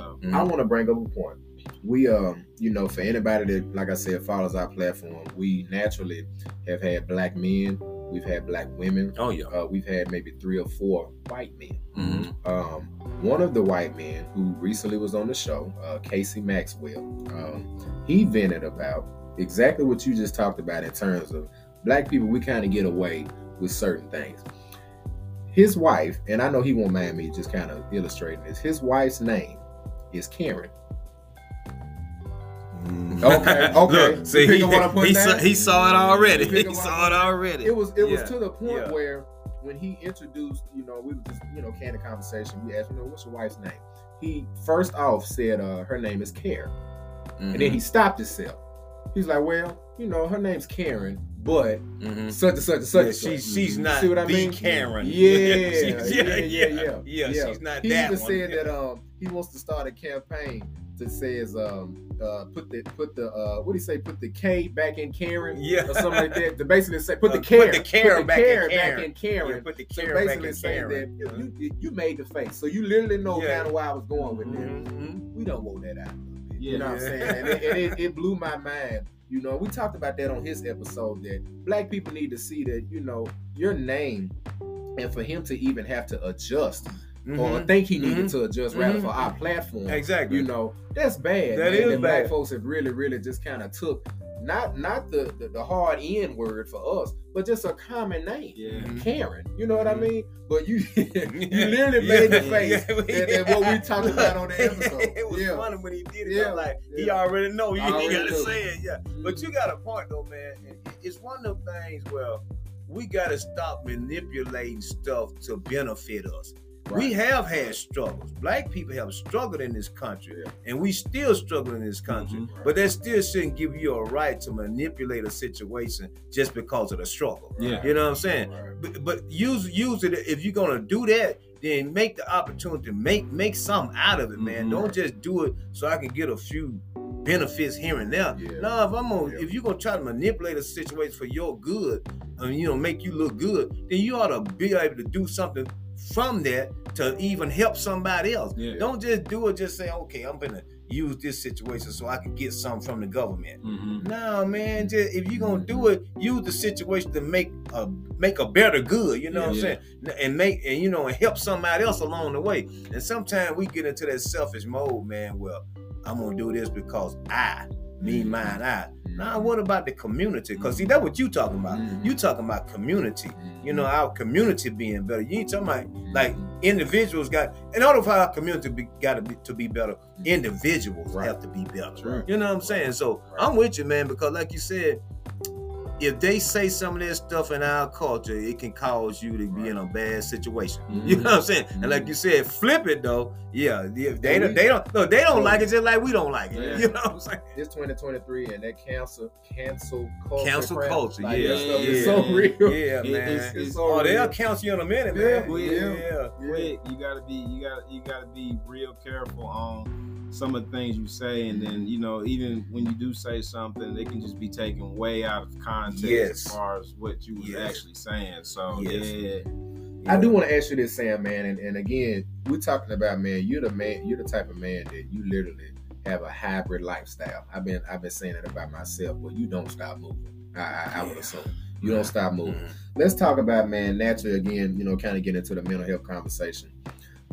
I want to bring up a point. We, um, you know, for anybody that, like I said, follows our platform, we naturally have had black men. We've had black women.
Oh yeah.
Uh, we've had maybe three or four white men.
Mm-hmm.
Um, one of the white men who recently was on the show, uh, Casey Maxwell, um, he vented about exactly what you just talked about in terms of black people. We kind of get away with certain things. His wife, and I know he won't mind me just kind of illustrating this. His wife's name is Karen. Okay, okay.
Look, see, he,
picking what I'm putting
he, saw, he saw it already. He saw it already.
It was it was
Yeah,
to the point
yeah.
where when he introduced, you know, we were just, you know, candid conversation. We asked, you know, what's your wife's name? He first off said uh, her name is Karen, and then
Mm-hmm.
he stopped himself. He's like, well, you know, her name's Karen, but such and such and such.
Yeah,
such.
she's- she's not
See what I
the
mean?
Karen.
Yeah,
Yeah,
yeah, yeah,
yeah,
yeah,
yeah.
yeah.
Yeah, she's not
He
that
even
one.
said that um he wants to start a campaign that says um uh put the put the uh what do you say put the K back in Karen
Yeah.
or something like that to basically say put the
Uh,
care
put the care back in Karen.
back in Karen
Yeah, put the
So
care back
basically
in
saying
Karen.
that you, you you made the face so you literally know
Yeah.
kind of where I was going with
Mhm.
this we don't want that out bit. you know what I'm saying and, it, and it, it blew my mind you know we talked about that on his episode that black people need to see that you know your name and for him to even have to adjust or
Mhm.
think he needed
Mhm.
to adjust rather for our platform.
Exactly.
You know, that's bad.
That
man,
is
that black folks have really, really just kind of took not not the, the the hard N word for us, but just a common name.
Yeah.
Karen. You know what I
Mhm.
mean? But you you literally made the face
Yeah,
that, that what we talked about on the episode.
it was
yeah.
funny when he did it.
Yeah.
Yeah. Like he already know. You
already
gotta
know.
say it. Yeah. But you got a point though, man. It's one of the things where we gotta stop manipulating stuff to benefit us. We have had struggles. Black people have struggled in this country, and we still struggle in this country.
Mm-hmm.
But that still shouldn't give you a right to manipulate a situation just because of the struggle.
Yeah.
You know what I'm saying? But, but use use it if you're gonna do that. Then make the opportunity, make make something out of it, man.
Mhm.
Don't just do it so I can get a few benefits here and there.
Yeah.
No, if I'm gonna,
Yeah.
if you're gonna try to manipulate a situation for your good, and you know, make you look good, then you ought to be able to do something from that to even help somebody else.
Yeah.
Don't just do it, just say, okay, I'm gonna use this situation so I can get something from the government.
Mm-hmm.
No, man, just if you're gonna do it, use the situation to make a make a better good, you know what I'm
Yeah.
saying? And make and you know and help somebody else along the way. And sometimes we get into that selfish mode, man. Well, I'm gonna do this because I, me, mm-hmm. mine, I. Now, what about the community? Because see, that's what you talking about. Mm-hmm. You talking about community. You know, our community being better. You ain't talking about mm-hmm. like individuals got. In order for our community be, got to be to be better, individuals have to be better. You know what I'm saying? So I'm with you, man. Because like you said, if they say some of this stuff in our culture, it can cause you to be in a bad situation. You know what I'm mm-hmm. saying? And like mm-hmm. you said, flip it though. Yeah, they, they, don't- they don't. No, they don't like it just like we don't like it.
Yeah.
You know what I'm saying?
It's 2023 and that cancel cancel culture.
Cancel
crap,
culture,
like,
yeah,
that stuff
yeah,
is so real.
yeah,
It-
man.
it's- it's
oh,
so
they'll cancel you in a minute,
Yeah,
man.
Quick,
yeah.
quick. You gotta be you gotta you gotta be real careful on some of the things you say, and then you know even when you do say something, they can just be taken way out of context
Yes.
as far as what you were
Yes.
actually saying. So
Yes.
yeah,
I do want to ask you this, Sam, man, and, and again, we're talking about man. You're the man. You're the type of man that you literally have a hybrid lifestyle. I've been I've been saying it about myself, but you don't stop moving. I, I, I would assume you don't stop moving.
Mhm.
Let's talk about man. Naturally, again, you know, kind of get into the mental health conversation.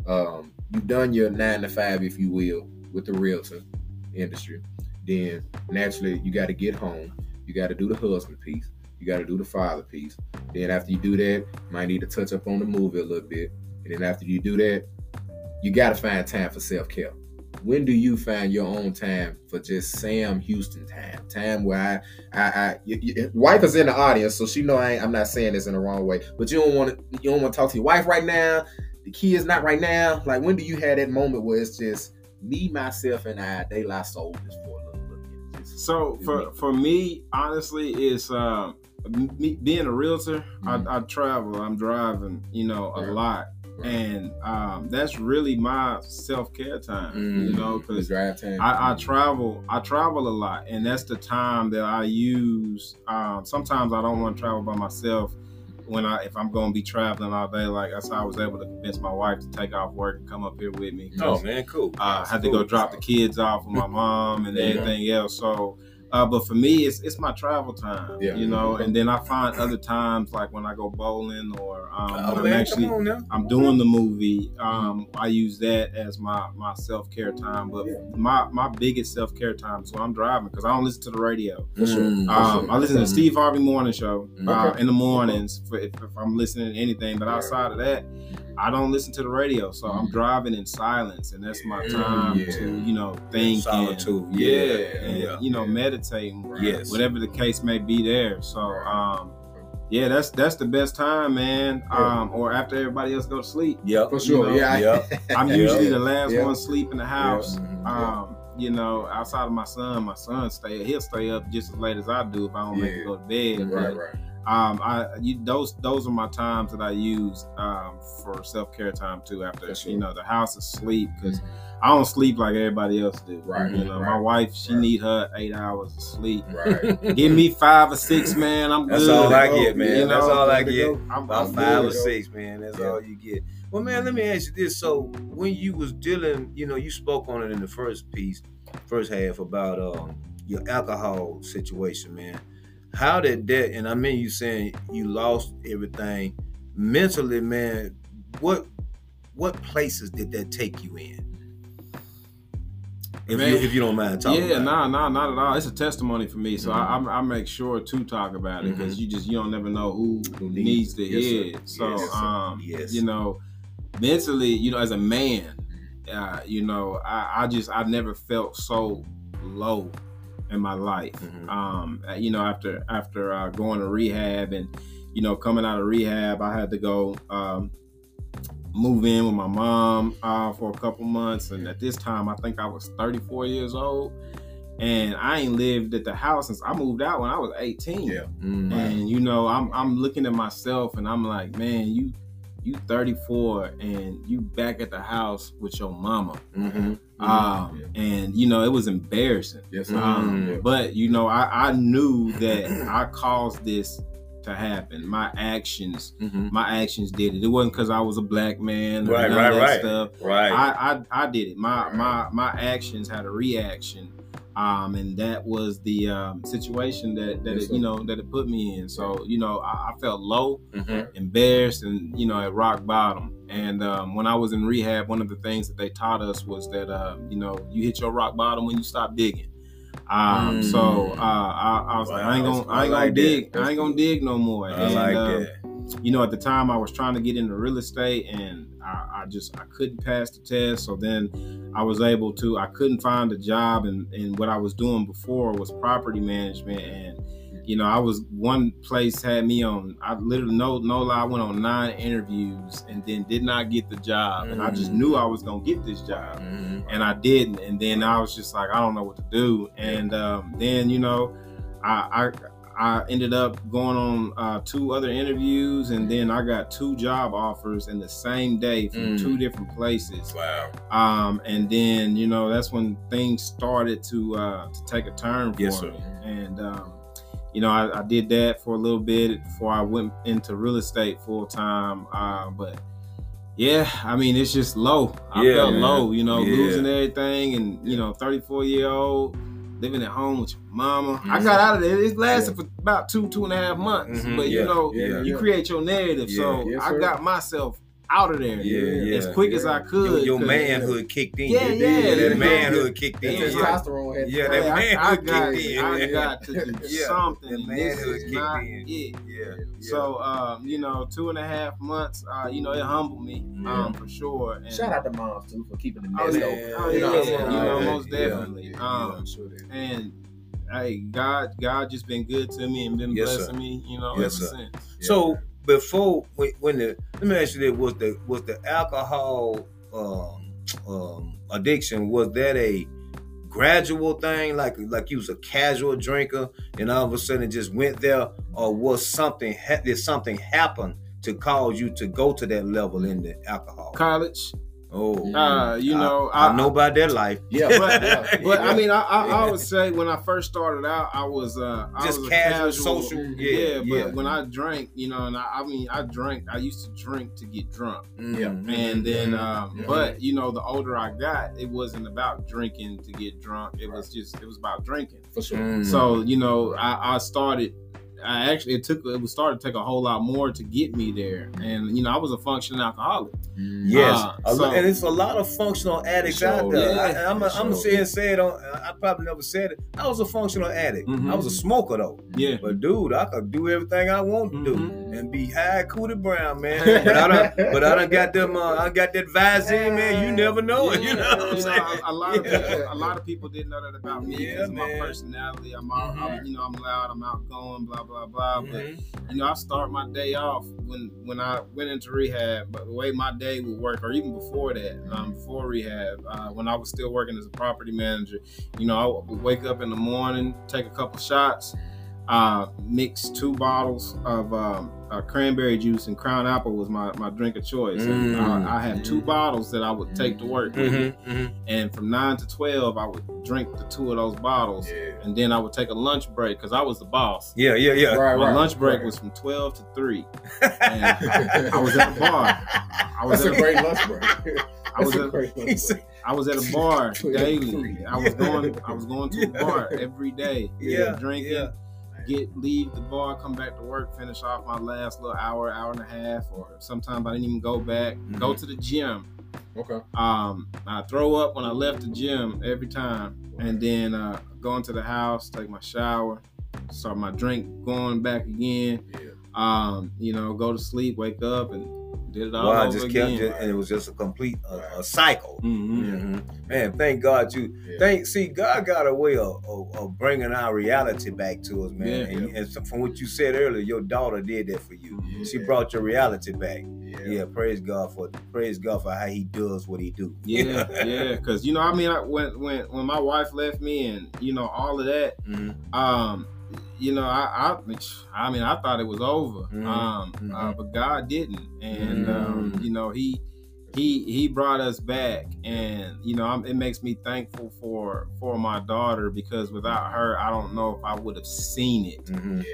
Um, you've done your nine to five, if you will, with the realtor industry. Then naturally, you got to get home. You got to do the husband piece. You You got to do the father piece. Then after you do that, you might need to touch up on the movie a little bit. And then after you do that, you got to find time for self care. When do you find your own time for just Sam Houston time? Time where I, I, I y- y- wife is in the audience, so she know I I'm not saying this in the wrong way. But you don't want to, you don't want to talk to your wife right now. The kids not right now. Like when do you have that moment where it's just me, myself, and I? They souls just for a little. Just-
So for for me, honestly, it's um me, being a realtor. I, I travel. I'm driving. You know, a
Right.
lot, and um, that's really my self care time. You know, because. I, I travel. I travel a lot, and that's the time that I use. Um, sometimes I don't want to travel by myself. When I if I'm going to be traveling all day, like that's how I was able to convince my wife to take off work and come up here with me.
Oh man, cool.
Uh, I had to go drop the kids off with my mom and
Yeah.
everything else. So, uh, but for me, it's it's my travel time,
Yeah.
you know. And then I find other times, like when I go bowling or um,
Oh,
when I'm
man,
actually
come on now.
I'm doing the movie. Um, I use that as my my self care time. But my my biggest self care time is when I'm driving because I don't listen to the radio.
For sure.
Mm.
For
Um,
sure.
I listen to Steve Harvey Morning Show uh,
Okay.
in the mornings for if, if I'm listening to anything. But outside of that, I don't listen to the radio. So I'm driving in silence, and that's my time
Yeah.
to you know think
Solitude.
and,
Yeah.
and
Yeah.
you know meditating.
Yes.
whatever the case may be there. So um, yeah, that's that's the best time, man. Um, or after everybody else go to sleep.
Yep.
For sure.
You know,
yeah.
Yep.
I'm
Yeah.
usually the last
Yeah.
one sleep in the house.
Mhm.
Um, you know, outside of my son, my son stay he'll stay up just as late as I do if I don't make
Yeah.
it go to bed.
Right,
But,
right.
Um, I you those those are my times that I use um for self care time too. After
sure.
you know the house is sleep because I don't sleep like everybody else do.
Right,
You know, my wife she
right.
need her eight hours of sleep.
Right.
Give me five or six, man. I'm
That's
good.
all I get, man.
You
That's all I get.
I'm,
About
I'm
five
good.
or six, man. That's
Yeah.
all you get. Well, man, let me ask you this. So, when you was dealing, you know, you spoke on it in the first piece, first half about um your alcohol situation, man. How did that? And I mean, you saying you lost everything mentally, man. What what places did that take you in? If
Man.
you if you don't mind talking,
yeah, nah, nah, not at all. It's a testimony for me, so I, I, I make sure to talk about it because you just you don't never know who,
Who
needs,
needs
to
it. Yes,
hear it. So,
Yes,
um,
Yes.
you know, mentally, you know, as a man, uh, you know, I, I just I never felt so low in my life.
Mhm.
Um, uh, you know, after after uh, going to rehab and you know coming out of rehab, I had to go um, move in with my mom uh, for a couple months, and at this time, I think I was 34 years old. And I ain't lived at the house since I moved out when I was 18.
Yeah.
Mm.
And you know, I'm I'm looking at myself and I'm like, man, you you 34 and you back at the house with your mama.
Mhm.
Um, and you know, it was embarrassing.
Yes, sir.
Um,
Yeah.
but you know, I, I knew that I caused this to happen. My actions,
Mhm.
my actions did it. It wasn't because I was a black man or
Right, right, right.
stuff.
Right.
I, I I did it. My
Right.
my my actions had a reaction. Um, and that was the um, situation that that
Yes,
it, you know that it put me in. So you know, I, I felt low,
Mhm.
embarrassed, and you know at rock bottom. And um, when I was in rehab, one of the things that they taught us was that uh, you know you hit your rock bottom when you stop digging. Um,
Mm.
so uh, I, I was like, I ain't gonna, I ain't gonna
like that.
dig, I ain't gonna dig no more.
I
And,
like that.
you know, at the time I was trying to get into real estate and I, I just I couldn't pass the test. So then I was able to I couldn't find a job and, and what I was doing before was property management and you know, I was one place had me on I literally no no lie, I went on nine interviews and then did not get the job. And I just
Mm.
knew I was gonna get this job
Mhm.
and I didn't. And then I was just like, I don't know what to do. And um, then you know, I, I I ended up going on uh, two other interviews, and then I got two job offers in the same day from
Mm.
two different places.
Wow.
Um, and then you know that's when things started to uh, to take a turn for
Yes, sir.
me. And um, you know, I, I did that for a little bit before I went into real estate full time. Uh, but yeah, I mean, it's just low. I
Yeah,
felt
man.
low, you know,
Yeah.
losing everything, and you know, 34 year old living at home with your mama. I
Mhm.
got out of there. It lasted for about two, two and a half months.
Mhm.
But you know,
Yeah,
you create your narrative.
Yeah.
So I got myself out of there
Yeah, yeah.
as
yeah,
quick as I could.
Your, your
'cause-
manhood kicked in.
Yeah, yeah,
that manhood kicked in.
That testosterone had-
Yeah, that
I-
manhood
got,
kicked in.
I got to do
Yeah,
something.
that
and this
manhood
is
kicked
not
in.
it.
Yeah,
So, um, you know, two and a half months, uh, you know, it humbled me, um, for sure. And,
Shout out to moms too for keeping the
Oh,
nest open.
Oh,
You know
yeah,
what I'm saying?
you know,
Yeah,
most
yeah,
definitely.
yeah,
Um,
yeah, I'm sure.
And hey, God, God just been good to me and been
Yes, sir.
blessing me, you know,
Yes,
ever
sir.
since.
So before when, when the let me ask you this was the was the alcohol um, um, addiction was that a gradual thing? Like like you was a casual drinker and all of a sudden it just went there? Or was something did something happen to cause you to go to that level in the alcohol?
College.
Oh
Uh, you know,
I,
I-
know about their life Yeah,
but, but I mean, I, I, I would say when I first started out, I was uh, I
Just
was a
casual, social, yeah,
but
yeah.
when I drank, you know, and I, I mean, I drank. I used to drink to get drunk,
Yeah.
and then, um,
Yeah.
but you know, the older I got, it wasn't about drinking to get drunk. It was just it was about drinking.
For sure.
Mm.
So you know, I, I started. I actually it took it was started to take a whole lot more to get me there, and you know, I was a functioning alcoholic.
Yes,
Uh, so-
and it's a lot of functional addicts
Sure,
out there.
yeah,
I, I'm
for
I'm
sure.
saying say it on. I probably never said it. I was a functional addict.
Mhm.
I was a smoker though.
Yeah.
But dude, I could do everything I want to do
Mhm.
and be high cootie brown, man. but I don't. But I done got them. Uh, I got that Visine, man. You never know it. You know what I'm
You know,
saying?
a, a lot of
Yeah.
people, a lot of people didn't know that about me
Yeah,
because of my personality. I'm, out, I'm, you know, I'm loud, I'm outgoing, blah blah blah.
Mhm.
But you know, I start my day off when when I went into rehab. But the way my day would work, or even before that, um, before rehab, uh, when I was still working as a property manager, you know, I would wake up in the morning, take a couple shots, uh, mix two bottles of um, uh, cranberry juice and Crown Apple was my, my drink of choice. And
Mm.
I, I had two bottles that I would take to work.
Mhm, mhm.
And from nine to twelve, I would drink the two of those bottles, and then I would take a lunch break because I was the boss.
Yeah, yeah, yeah.
Right,
My
right.
lunch break
right.
was from twelve to three. And I was at a bar. I was
That's
at
a great lunch break.
I was
a
at,
great lunch break.
I was at a bar daily. I was going. I was going to a bar every day.
Yeah,
drinking.
yeah.
Get leave the bar, come back to work, finish off my last little hour, hour and a half, or sometimes I didn't even go back. Go to the gym.
Okay.
Um, I throw up when I left the gym every time, and then uh, go into the house, take my shower, start my drink going back again. Yeah. Um, you know, go to sleep, wake up, and did it all
Well, I
over
just kept
again.
it, and it was just a complete uh, a cycle.
Mhm.
Mhm. Man, thank God you thank. See, God got a way of, of, of bringing our reality back to us, man.
Yeah.
and, and from what you said earlier, your daughter did that for you. She brought your reality back. Yeah. praise God for praise God for how He does what He do.
Yeah, yeah, because you know, I mean, I, when when when my wife left me, and you know, all of that,
Mm-hmm.
um, you know, I, I, I mean, I thought it was over,
Mhm,
um, uh, but God didn't, and um,
Mhm.
you know, he he he brought us back, and you know, I'm, it makes me thankful for for my daughter because without her, I don't know if I would have seen it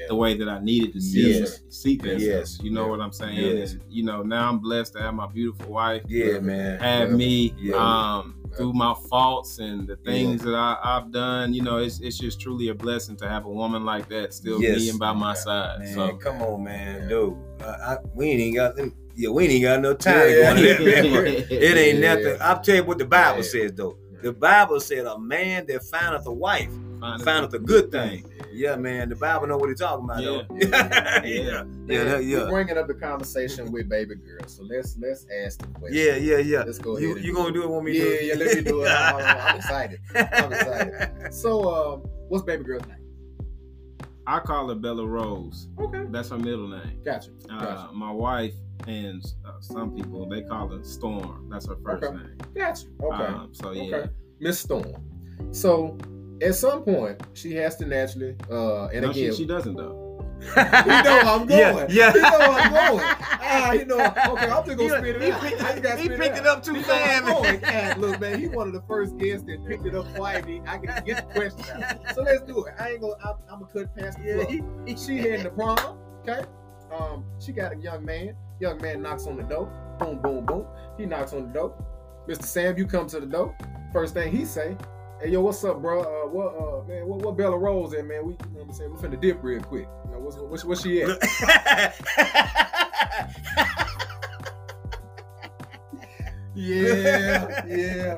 the way that I needed to see
Yes.
it, see things.
Yes.
You know what I'm saying?
Yes.
And, you know, now I'm blessed to have my beautiful wife.
Yeah, man.
Have
Yeah.
me
Yeah.
um through my faults and the things that I, I've done. You know, it's it's just truly a blessing to have a woman like that still
Yes.
being by my side.
Man,
So
come on, man, dude. I, I, we ain't even got them. Yeah, we ain't got no time
Yeah.
going to that. man. It ain't
Yeah.
nothing. I'll tell you what the Bible says though. The Bible said a man that findeth a wife findeth a good thing. Yeah, man. The Bible know what he's talking about.
Yeah.
though. yeah, yeah, yeah, that-
We're bringing up the conversation with baby girl. So let's let's ask the question.
Yeah, yeah, yeah.
Let's go
You-
ahead. and
you gonna do it when we
yeah,
do it?
Yeah, let me do it. I'm, I'm- I'm excited. I'm excited. So, um, what's baby girl's name?
I call her Bella Rose.
Okay.
That's her middle name.
Gotcha.
Uh,
Gotcha.
my wife and uh, some people they call her Storm. That's her first
Okay.
name.
Gotcha. Okay.
Um, so yeah.
Okay. Miss Storm. So, at some point, she has to naturally, uh, and
No,
again,
she, she doesn't though.
you know I'm going.
Yeah, yeah.
He know I'm going. Ah, he know. Okay, I'm just gonna spit it
He
out.
picked-
I just
he
spit
picked it up too
He
fast,
I'm going. God, look, man, he one of the first guests that picked it up quietly. I can get the question out. So let's do it. I ain't gonna. I'm, I'm gonna cut past the
Yeah,
floor. She heading the prom. Okay. Um, she got a young man. Young man knocks on the door. Boom, boom, boom. He knocks on the door. Mr. Sam, you come to the door. First thing he say, Hey yo, what's up, bro? Uh, what, uh, man, what, what Bella Rose in, man? We, you know what I'm saying? We finna dip real quick. You know, what's, what's, what's she at? Yeah, yeah.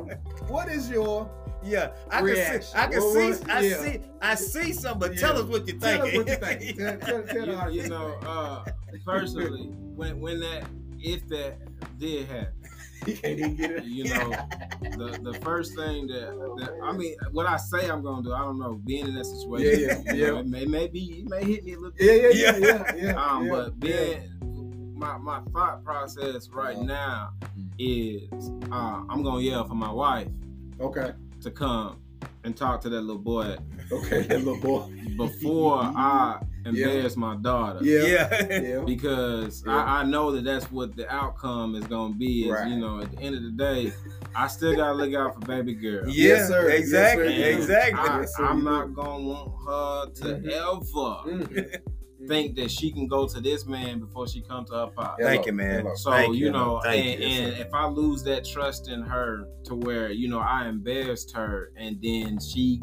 What is your
Yeah, I can see. I can
What
see. I
yeah.
see. I see something. But
Yeah.
tell us what you think.
Tell us what you think. Tell, tell, tell the
you,
audience.
you know, uh, personally, when when that if that did happen,
he get it.
you know, the the first thing that, that I mean, what I say I'm gonna do, I don't know. Being in that situation,
Yeah, yeah,
you know,
yeah.
it may, may be it may hit me a little bit.
yeah, yeah, yeah, yeah.
Um,
yeah,
but
yeah.
being my my thought process right
Uh-huh.
now is uh, I'm gonna yell for my wife
Okay.
to come and talk to that little boy
Okay, that little boy.
before I embarrass my daughter.
Yeah.
Yeah.
Yeah.
Because
Yeah.
I, I know that that's what the outcome is gonna be. Is
Right.
you know, at the end of the day, I still gotta look out for baby girl.
Yeah,
Yes, sir. Yes,
exactly,
sir.
Exactly.
I,
Yes, sir,
I'm
you
not gonna want her to
Mhm.
ever
Mhm.
think that she can go to this man before she come to her pop.
Thank you, man.
So
Thank
you,
you.
know,
Thank
and,
you.
and if I lose that trust in her to where you know I embarrassed her, and then she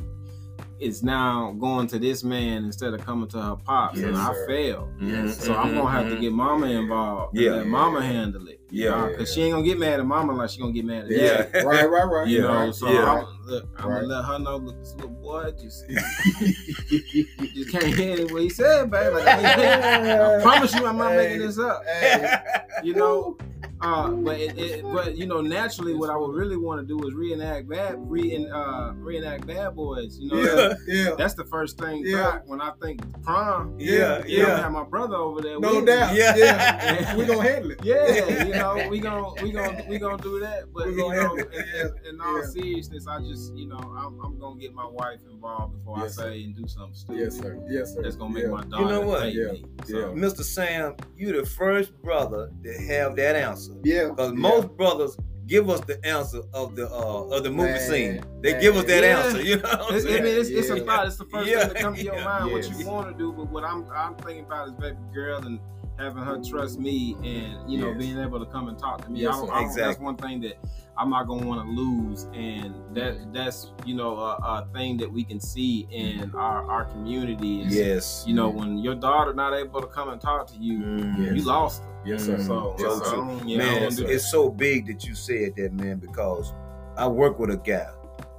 is now going to this man instead of coming to her pops, and
Yes,
I
sir.
fail.
Yes,
So I'm gonna have to
Mhm.
get mama involved.
Yeah.
let mama handle it.
Yeah.
because she ain't gonna get mad at mama like she gonna get mad at
Yeah.
dad.
Right, right, right.
You
Yeah.
know, so
Yeah.
I'm, look, I'm
Right.
gonna let her know. Look, this little boy just, you can't hear what he said, baby. Like, I promise you, I'm not making this up.
Hey.
You know, uh, but it, it, but you know, naturally, what I would really want to do is reenact bad, re uh, reenact Bad Boys. You know,
Yeah,
that-
yeah.
that's the first thing
Yeah.
when I think prom.
Yeah,
you know,
yeah.
have my brother over there.
No
with
doubt.
Me.
Yeah.
Yeah. we gonna handle it.
Yeah, you know, we gon' we gon' we gonna do that. But
We
you
gonna
know,
handle
in, in, in all
Yeah.
seriousness, I just you know, I'm, I'm gonna get my wife involved before
Yes,
I say and do something stupid.
Yes, sir. Yes, sir.
That's gonna make
Yeah.
my daughter You
know what?
Yeah.
me. So,
Yeah.
Mr. Sam, you the first brother to have that answer.
Yeah.
Because
yeah.
most brothers give us the answer of the uh of the movie
Man,
scene. They
man.
give us that
Yeah.
answer. You know what I'm
It's, I
saying?
mean, it's, it's a thought. It's the first
Yeah.
thing that comes to your
Yeah.
mind. What
Yes.
you want to do, but what I'm I'm thinking about is baby girl and having her trust me, and you know,
Yes.
being able to come and talk to me.
Yes,
I. I, That's one thing that I'm not gonna want to lose, and that that's you know a, a thing that we can see in our our community. Is,
Yes.
You know, when your daughter not able to come and talk to you,
Mm.
you lost her.
Yes, sir.
So,
Yes,
so
sir.
I don't- yeah, I
man,
don't
it's, it's so big that you said that, man, because I work with a guy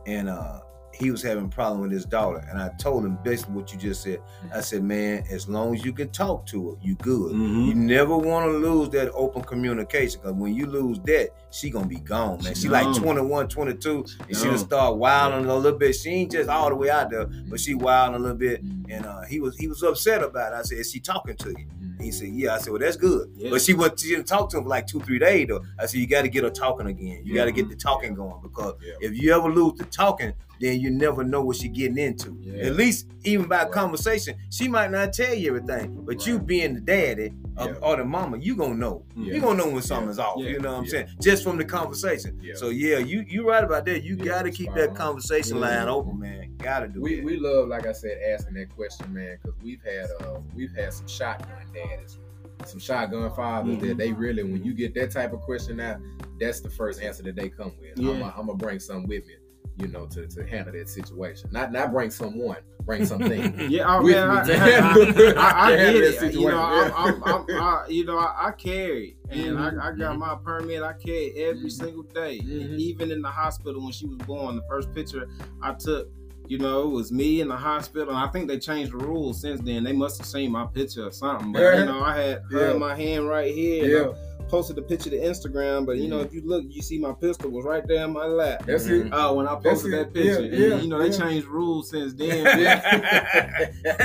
and uh he was having a problem with his daughter. And I told him basically what you just said. I mm-hmm. said, man, as long as you can talk to her, you good.
Mhm.
You never want to lose that open communication because when you lose that, she gonna be gone, man.
She
She like
gone.
21, 22, and she
gone.
done start wilding a little bit. She ain't just all the way out there, but she mm-hmm. wilding a little bit. Mm-hmm. And uh, he was he was upset about it. I said, is she talking to you? And he said, yeah. I said, well, that's good.
Yeah.
But she went, she didn't talk to him for like two, three days though. I said, you got to get her talking again. You got to get the talking going because
Yeah.
if you ever lose the talking, then you never know what she getting into.
Yeah.
At least even by
Right.
conversation, she might not tell you everything, but you being the daddy or,
Yeah.
or the mama, you gonna know.
Yeah.
You gonna know when something's off.
Yeah.
You know what I'm
Yeah.
saying? Just from the conversation.
Yeah.
So yeah, you you right about that. You
Yeah,
gotta keep that
on.
conversation
Yeah.
line open, man. Gotta do it.
we
that.
we love, like I said, asking that question, man, because we've had uh we've had some shotgun daddies, some shotgun fathers
Mm-hmm.
that they really, when you get that type of question out, that's the first answer that they come with. I'm gonna bring something with me, you know, to, to handle that situation. Not not bring someone, bring something.
Yeah, oh
with
man, I,
me
I,
handle-
I, I, I get it. You know,
situation.
I'm, I'm, I'm, I, you know, I, I carry, and I, I got
Mhm.
my permit. I carry every
Mhm.
single day,
Mhm.
even in the hospital when she was born. The first picture I took, you know, it was me in the hospital. And I think they changed the rules since then. They must have seen my picture or something. But
Yeah.
you know, I had her
Yeah.
in my hand right here. I
yeah,
posted the picture to Instagram, but you know, if you look, you see my pistol was right there in my lap.
that's
Mhm.
it.
Oh, when I posted
it.
that picture,
Yeah,
and, you know, they
yeah.
changed rules since then.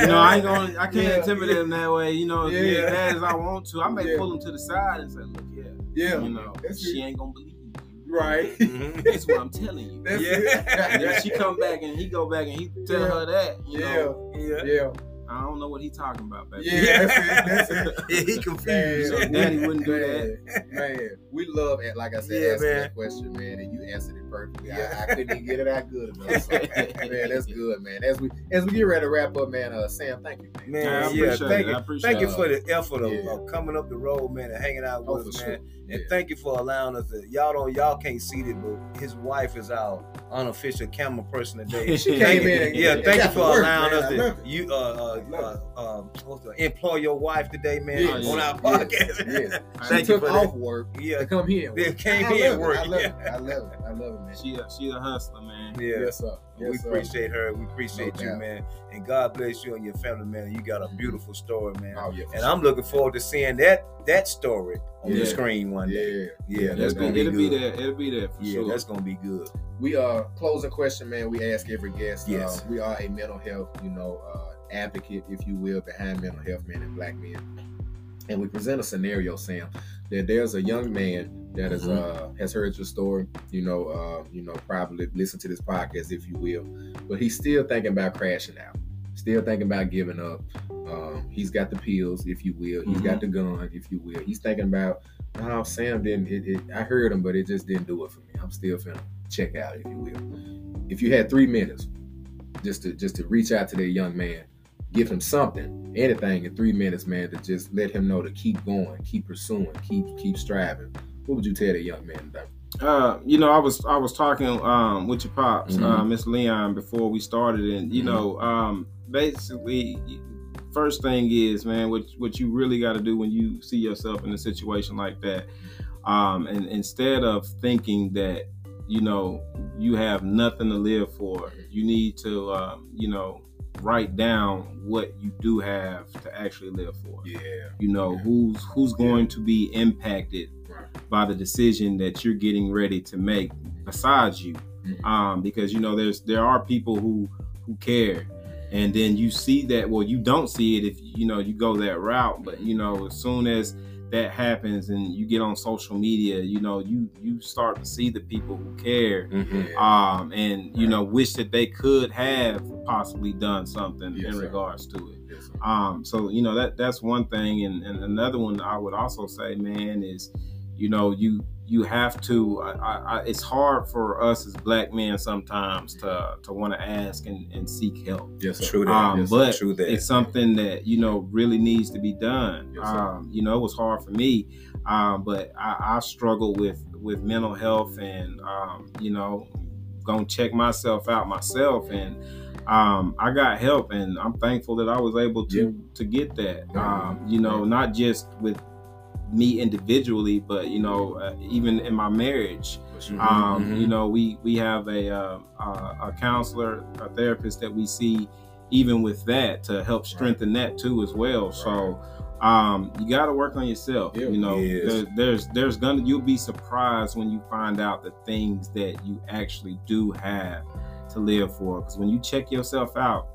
You know, I ain't gonna, I can't
Yeah.
intimidate them that way. You know,
Yeah.
yeah. as bad as I want to, I may
Yeah.
pull them to the side and say, "Look, yeah,
Yeah,
you know,
That's
she
it.
ain't gonna believe you.
right.
Mhm.
That's what I'm telling you."
That's
And
it.
if she come back and he go back and he tell
Yeah.
her that, you know,
yeah.
yeah,
I don't know what he talking about, baby.
yeah. That's it. That's it.
Yeah, he confused.
So
Man,
daddy wouldn't do
man, Man, we love it. Like I said,
Yeah,
asking
man.
that question, man, and you answered it perfectly. I, I couldn't even get it out good enough. So, man, that's good, man. As we as we get ready to wrap up, man. Uh, Sam, thank you, man.
Man,
Yeah, I
yeah, thank
it. I
you,
appreciate
thank you for the effort of,
Yeah.
of coming up the road, man, and hanging out
Oh,
with us,
for
man.
sure.
And
Yeah.
thank you for allowing us to. Y'all don't, y'all can't see it, but his wife is our unofficial camera person today.
She came
you-
in and-
yeah, thank you for
work,
allowing
man.
us to you uh uh,
love
uh, um employ your wife today, man,
Yeah,
on our podcast.
yeah. She
Thank you
took
for
off
that.
work
Yeah.
to come here. and
They came
I
here
love
and
it. I love
yeah.
it. I love it. I love it, man.
She a, she a hustler, man.
Yeah.
Yes, sir. Yes,
we
sir.
appreciate her. We appreciate
No
you,
doubt.
man. And God bless you and your family, man. You got a beautiful story, man.
Oh, yeah,
and
sure.
I'm looking forward to seeing that that story on the screen one day.
Yeah,
Yeah, that's
It'll
gonna
be,
be
it'll be
good.
there. It'll be there for
Yeah,
sure.
that's gonna be good.
We uh closing question, man. We ask every guest.
Yes.
Uh, we are a mental health, you know, uh, advocate, if you will, behind mental health men and black men. And we present a scenario, Sam, that there's a young man that is
Mhm.
uh has heard your story, you know, uh, you know, probably listen to this podcast, if you will, but he's still thinking about crashing out, still thinking about giving up. Um, he's got the pills, if you will. He's got the gun, if you will. He's thinking about, oh, Sam didn't. It, it, I heard him, but it just didn't do it for me. I'm still finna check out, if you will. If you had three minutes, just to just to reach out to that young man, give him something, anything in three minutes, man, to just let him know to keep going, keep pursuing, keep keep striving. What would you tell that young man today?
uh, you know, I was I was talking um with your pops,
Mhm.
uh, Miss Leon, before we started, and you
Mhm.
know, um, basically, first thing is, man, what what you really got to do when you see yourself in a situation like that, um, and instead of thinking that you know you have nothing to live for, you need to, um, you know, write down what you do have to actually live for.
Yeah.
You know, who's who's going to be impacted by the decision that you're getting ready to make besides you. Um because you know there's there are people who who care. And then you see that well you don't see it if you know you go that route. But you know as soon as that happens and you get on social media you know you you start to see the people who care.
Mm-hmm.
um and you know wish that they could have possibly done something
Yes,
in
sir.
regards to it.
Yes,
um, so you know that that's one thing, and, and another one I would also say, man, is you know you you have to. I, I, I- it's hard for us as black men sometimes to to want to ask and, and seek help.
Yes, sir.
True that.
Um,
Yes,
but
True that.
it's something that you know really needs to be done.
Yes,
um, you know, it was hard for me, um, but I, I struggle with with mental health, and um, you know, gonna check myself out myself, and um, I got help, and I'm thankful that I was able to to get that. Um, you know, not just with me individually, but you know, uh, even in my marriage.
sure.
Um,
Mhm.
You know, we we have a, uh, a a counselor, a therapist that we see, even with that, to help strengthen that too as well. So. Um, you got to work on yourself.
Yeah.
You know,
Yes.
there, there's there's gonna you'll be surprised when you find out the things that you actually do have to live for. Because when you check yourself out,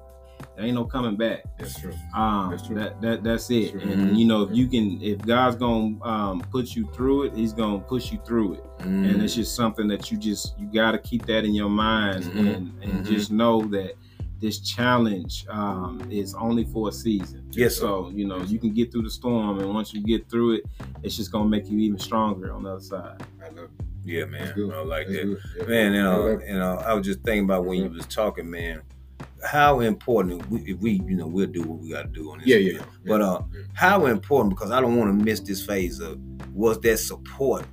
there ain't no coming back.
That's true.
Um,
That's true.
That that that's it.
That's.
And you know, if you can, if God's gonna um, put you through it, He's gonna push you through it.
Mm.
And it's just something that you just you got to keep that in your mind
Mhm.
and and
Mhm.
just know that this challenge um, is only for a season.
Yes, sir.
So you know you can get through the storm, and once you get through it, it's just gonna make you even stronger on the other side.
I love
Yeah, man. I like
That's
that.
good.
Man, you know, you know, I was just thinking about when you was talking, man. How important we, if we, you know, we'll do what we got to do on this.
Yeah, yeah,
video. But uh, how important? Because I don't want to miss this phase of was that support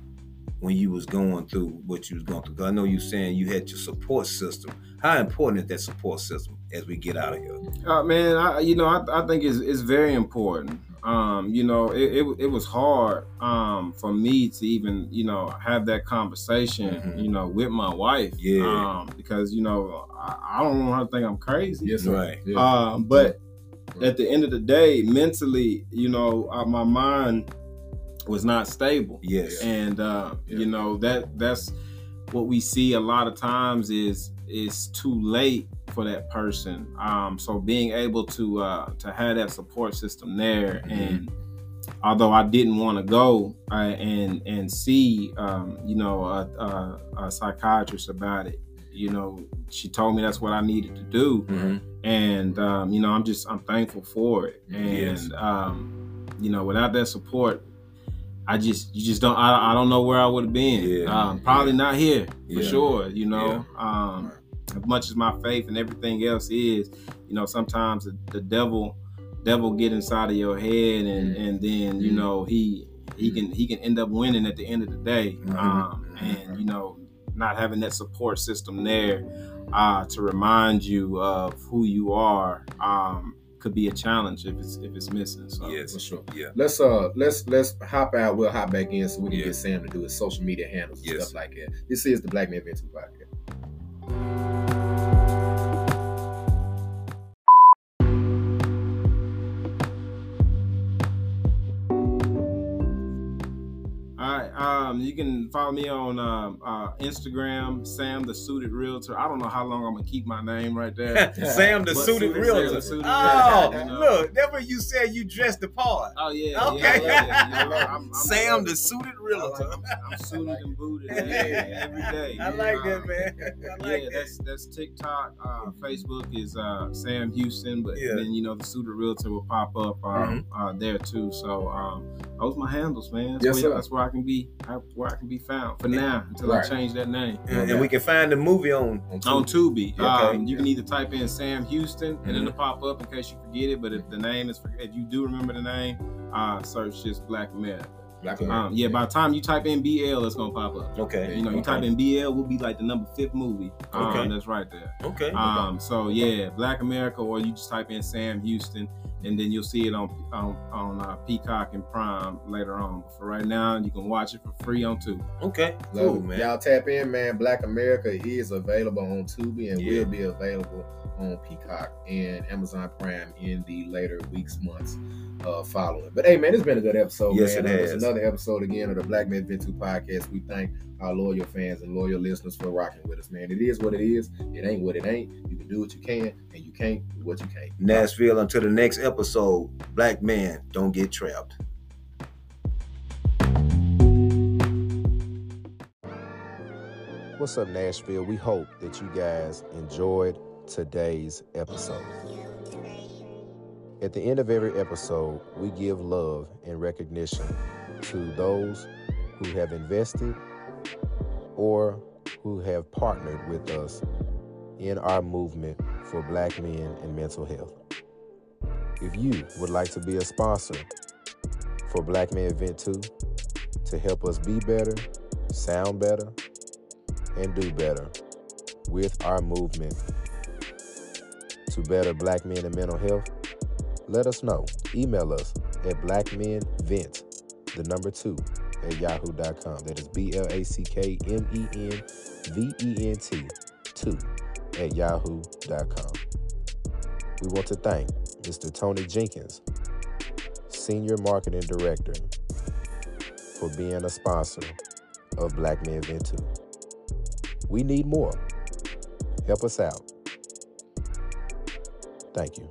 when you was going through what you was going through. 'Cause I know you saying you had your support system. How important is that support system as we get out of here?
Uh, man, I, you know, I, I think it's, it's very important. Um, you know, it, it, it was hard um, for me to even, you know, have that conversation,
Mhm.
you know, with my wife.
Yeah.
Um, because, you know, I, I don't want her to think I'm crazy.
Yes.
Right.
Yeah.
Um, but at the end of the day, mentally, you know, uh, my mind was not stable.
Yes.
And uh,
Yeah.
you know that that's what we see a lot of times is is too late for that person. Um, so being able to uh, to have that support system there,
Mhm.
and although I didn't want to go uh, and and see um, you know a, a, a psychiatrist about it, you know, she told me that's what I needed to do
Mhm.
and um, you know i'm just i'm thankful for it and
Yes.
um, you know without that support I just you just don't I, I don't know where I would have been.
Yeah.
Um, probably not here for
Yeah.
sure. You know, um, as much as my faith and everything else is, you know, sometimes the, the devil devil get inside of your head and and then you know he he can he can end up winning at the end of the day. Um, and you know, not having that support system there uh, to remind you of who you are um, could be a challenge if it's if it's missing. So
yes,
for sure.
Yeah.
Let's uh let's let's hop out. We'll hop back in so we can get Sam to do his social media handles and
Yes.
stuff like that. This is the Black Man Venture Podcast.
Um, you can follow me on um, uh, Instagram, Sam the Suited Realtor. I don't know how long I'm gonna keep my name right there.
Sam the
But
suited
Sam
realtor.
the Suited
oh,
Realtor, you know.
look, that's what you said you dressed the part.
Oh yeah.
Okay.
Yeah, yeah, you know, I'm, I'm,
Sam the suited realtor.
I'm, I'm suited and booted every, every day.
I
you
like
know.
that, man. I like
yeah,
that.
that's that's TikTok. Uh, Facebook is uh, Sam Houston, but
Yeah.
then you know the Suited Realtor will pop up um, uh, there too. So um, those my handles, man. That's,
Yes,
where,
sir.
that's where I can be. Where I can be found for now until
Right.
I change that name.
And, and we can find the movie on
On Tubi,
Okay.
um, you can either type in Sam Houston and
Mm-hmm.
then it'll pop up in case you forget it. But if the name is, if you do remember the name, uh, search just Black America.
Black
Um, yeah, by the time you type in BL, it's gonna pop up.
Okay.
You know, you
Okay.
type in BL, will be like the number fifth movie. Um,
Okay.
that's right there.
Okay.
Um, so yeah, Black America, or you just type in Sam Houston, and then you'll see it on on, on uh, Peacock and Prime later on. But for right now, you can watch it for free on Tubi.
Okay. Cool,
it.
man.
Y'all tap in, man. Black America is available on Tubi and
Yeah.
will be available on Peacock and Amazon Prime in the later weeks, months uh, following. But hey, man, it's been a good episode.
Yes,
man.
it
Uh, It's
has.
another episode again of the Black Men Venture Podcast. We thank our loyal fans and loyal listeners for rocking with us, man. It is what it is. It ain't what it ain't. You can do what you can, and you can't do what you can't.
Nashville until the next episode. Black man, don't get trapped.
What's up, Nashville? We hope that you guys enjoyed today's episode. At the end of every episode, we give love and recognition to those who have invested or who have partnered with us in our movement for black men and mental health. If you would like to be a sponsor for Black Men Vent 2 to help us be better, sound better, and do better with our movement to better black men and mental health, let us know. Email us at blackmenvent, the number two, at yahoo.com. That is B L A C K M E N V E N T, two, at yahoo.com. We want to thank Mr. Tony Jenkins, Senior Marketing Director, for being a sponsor of Black Men Vent 2. We need more. Help us out. Thank you.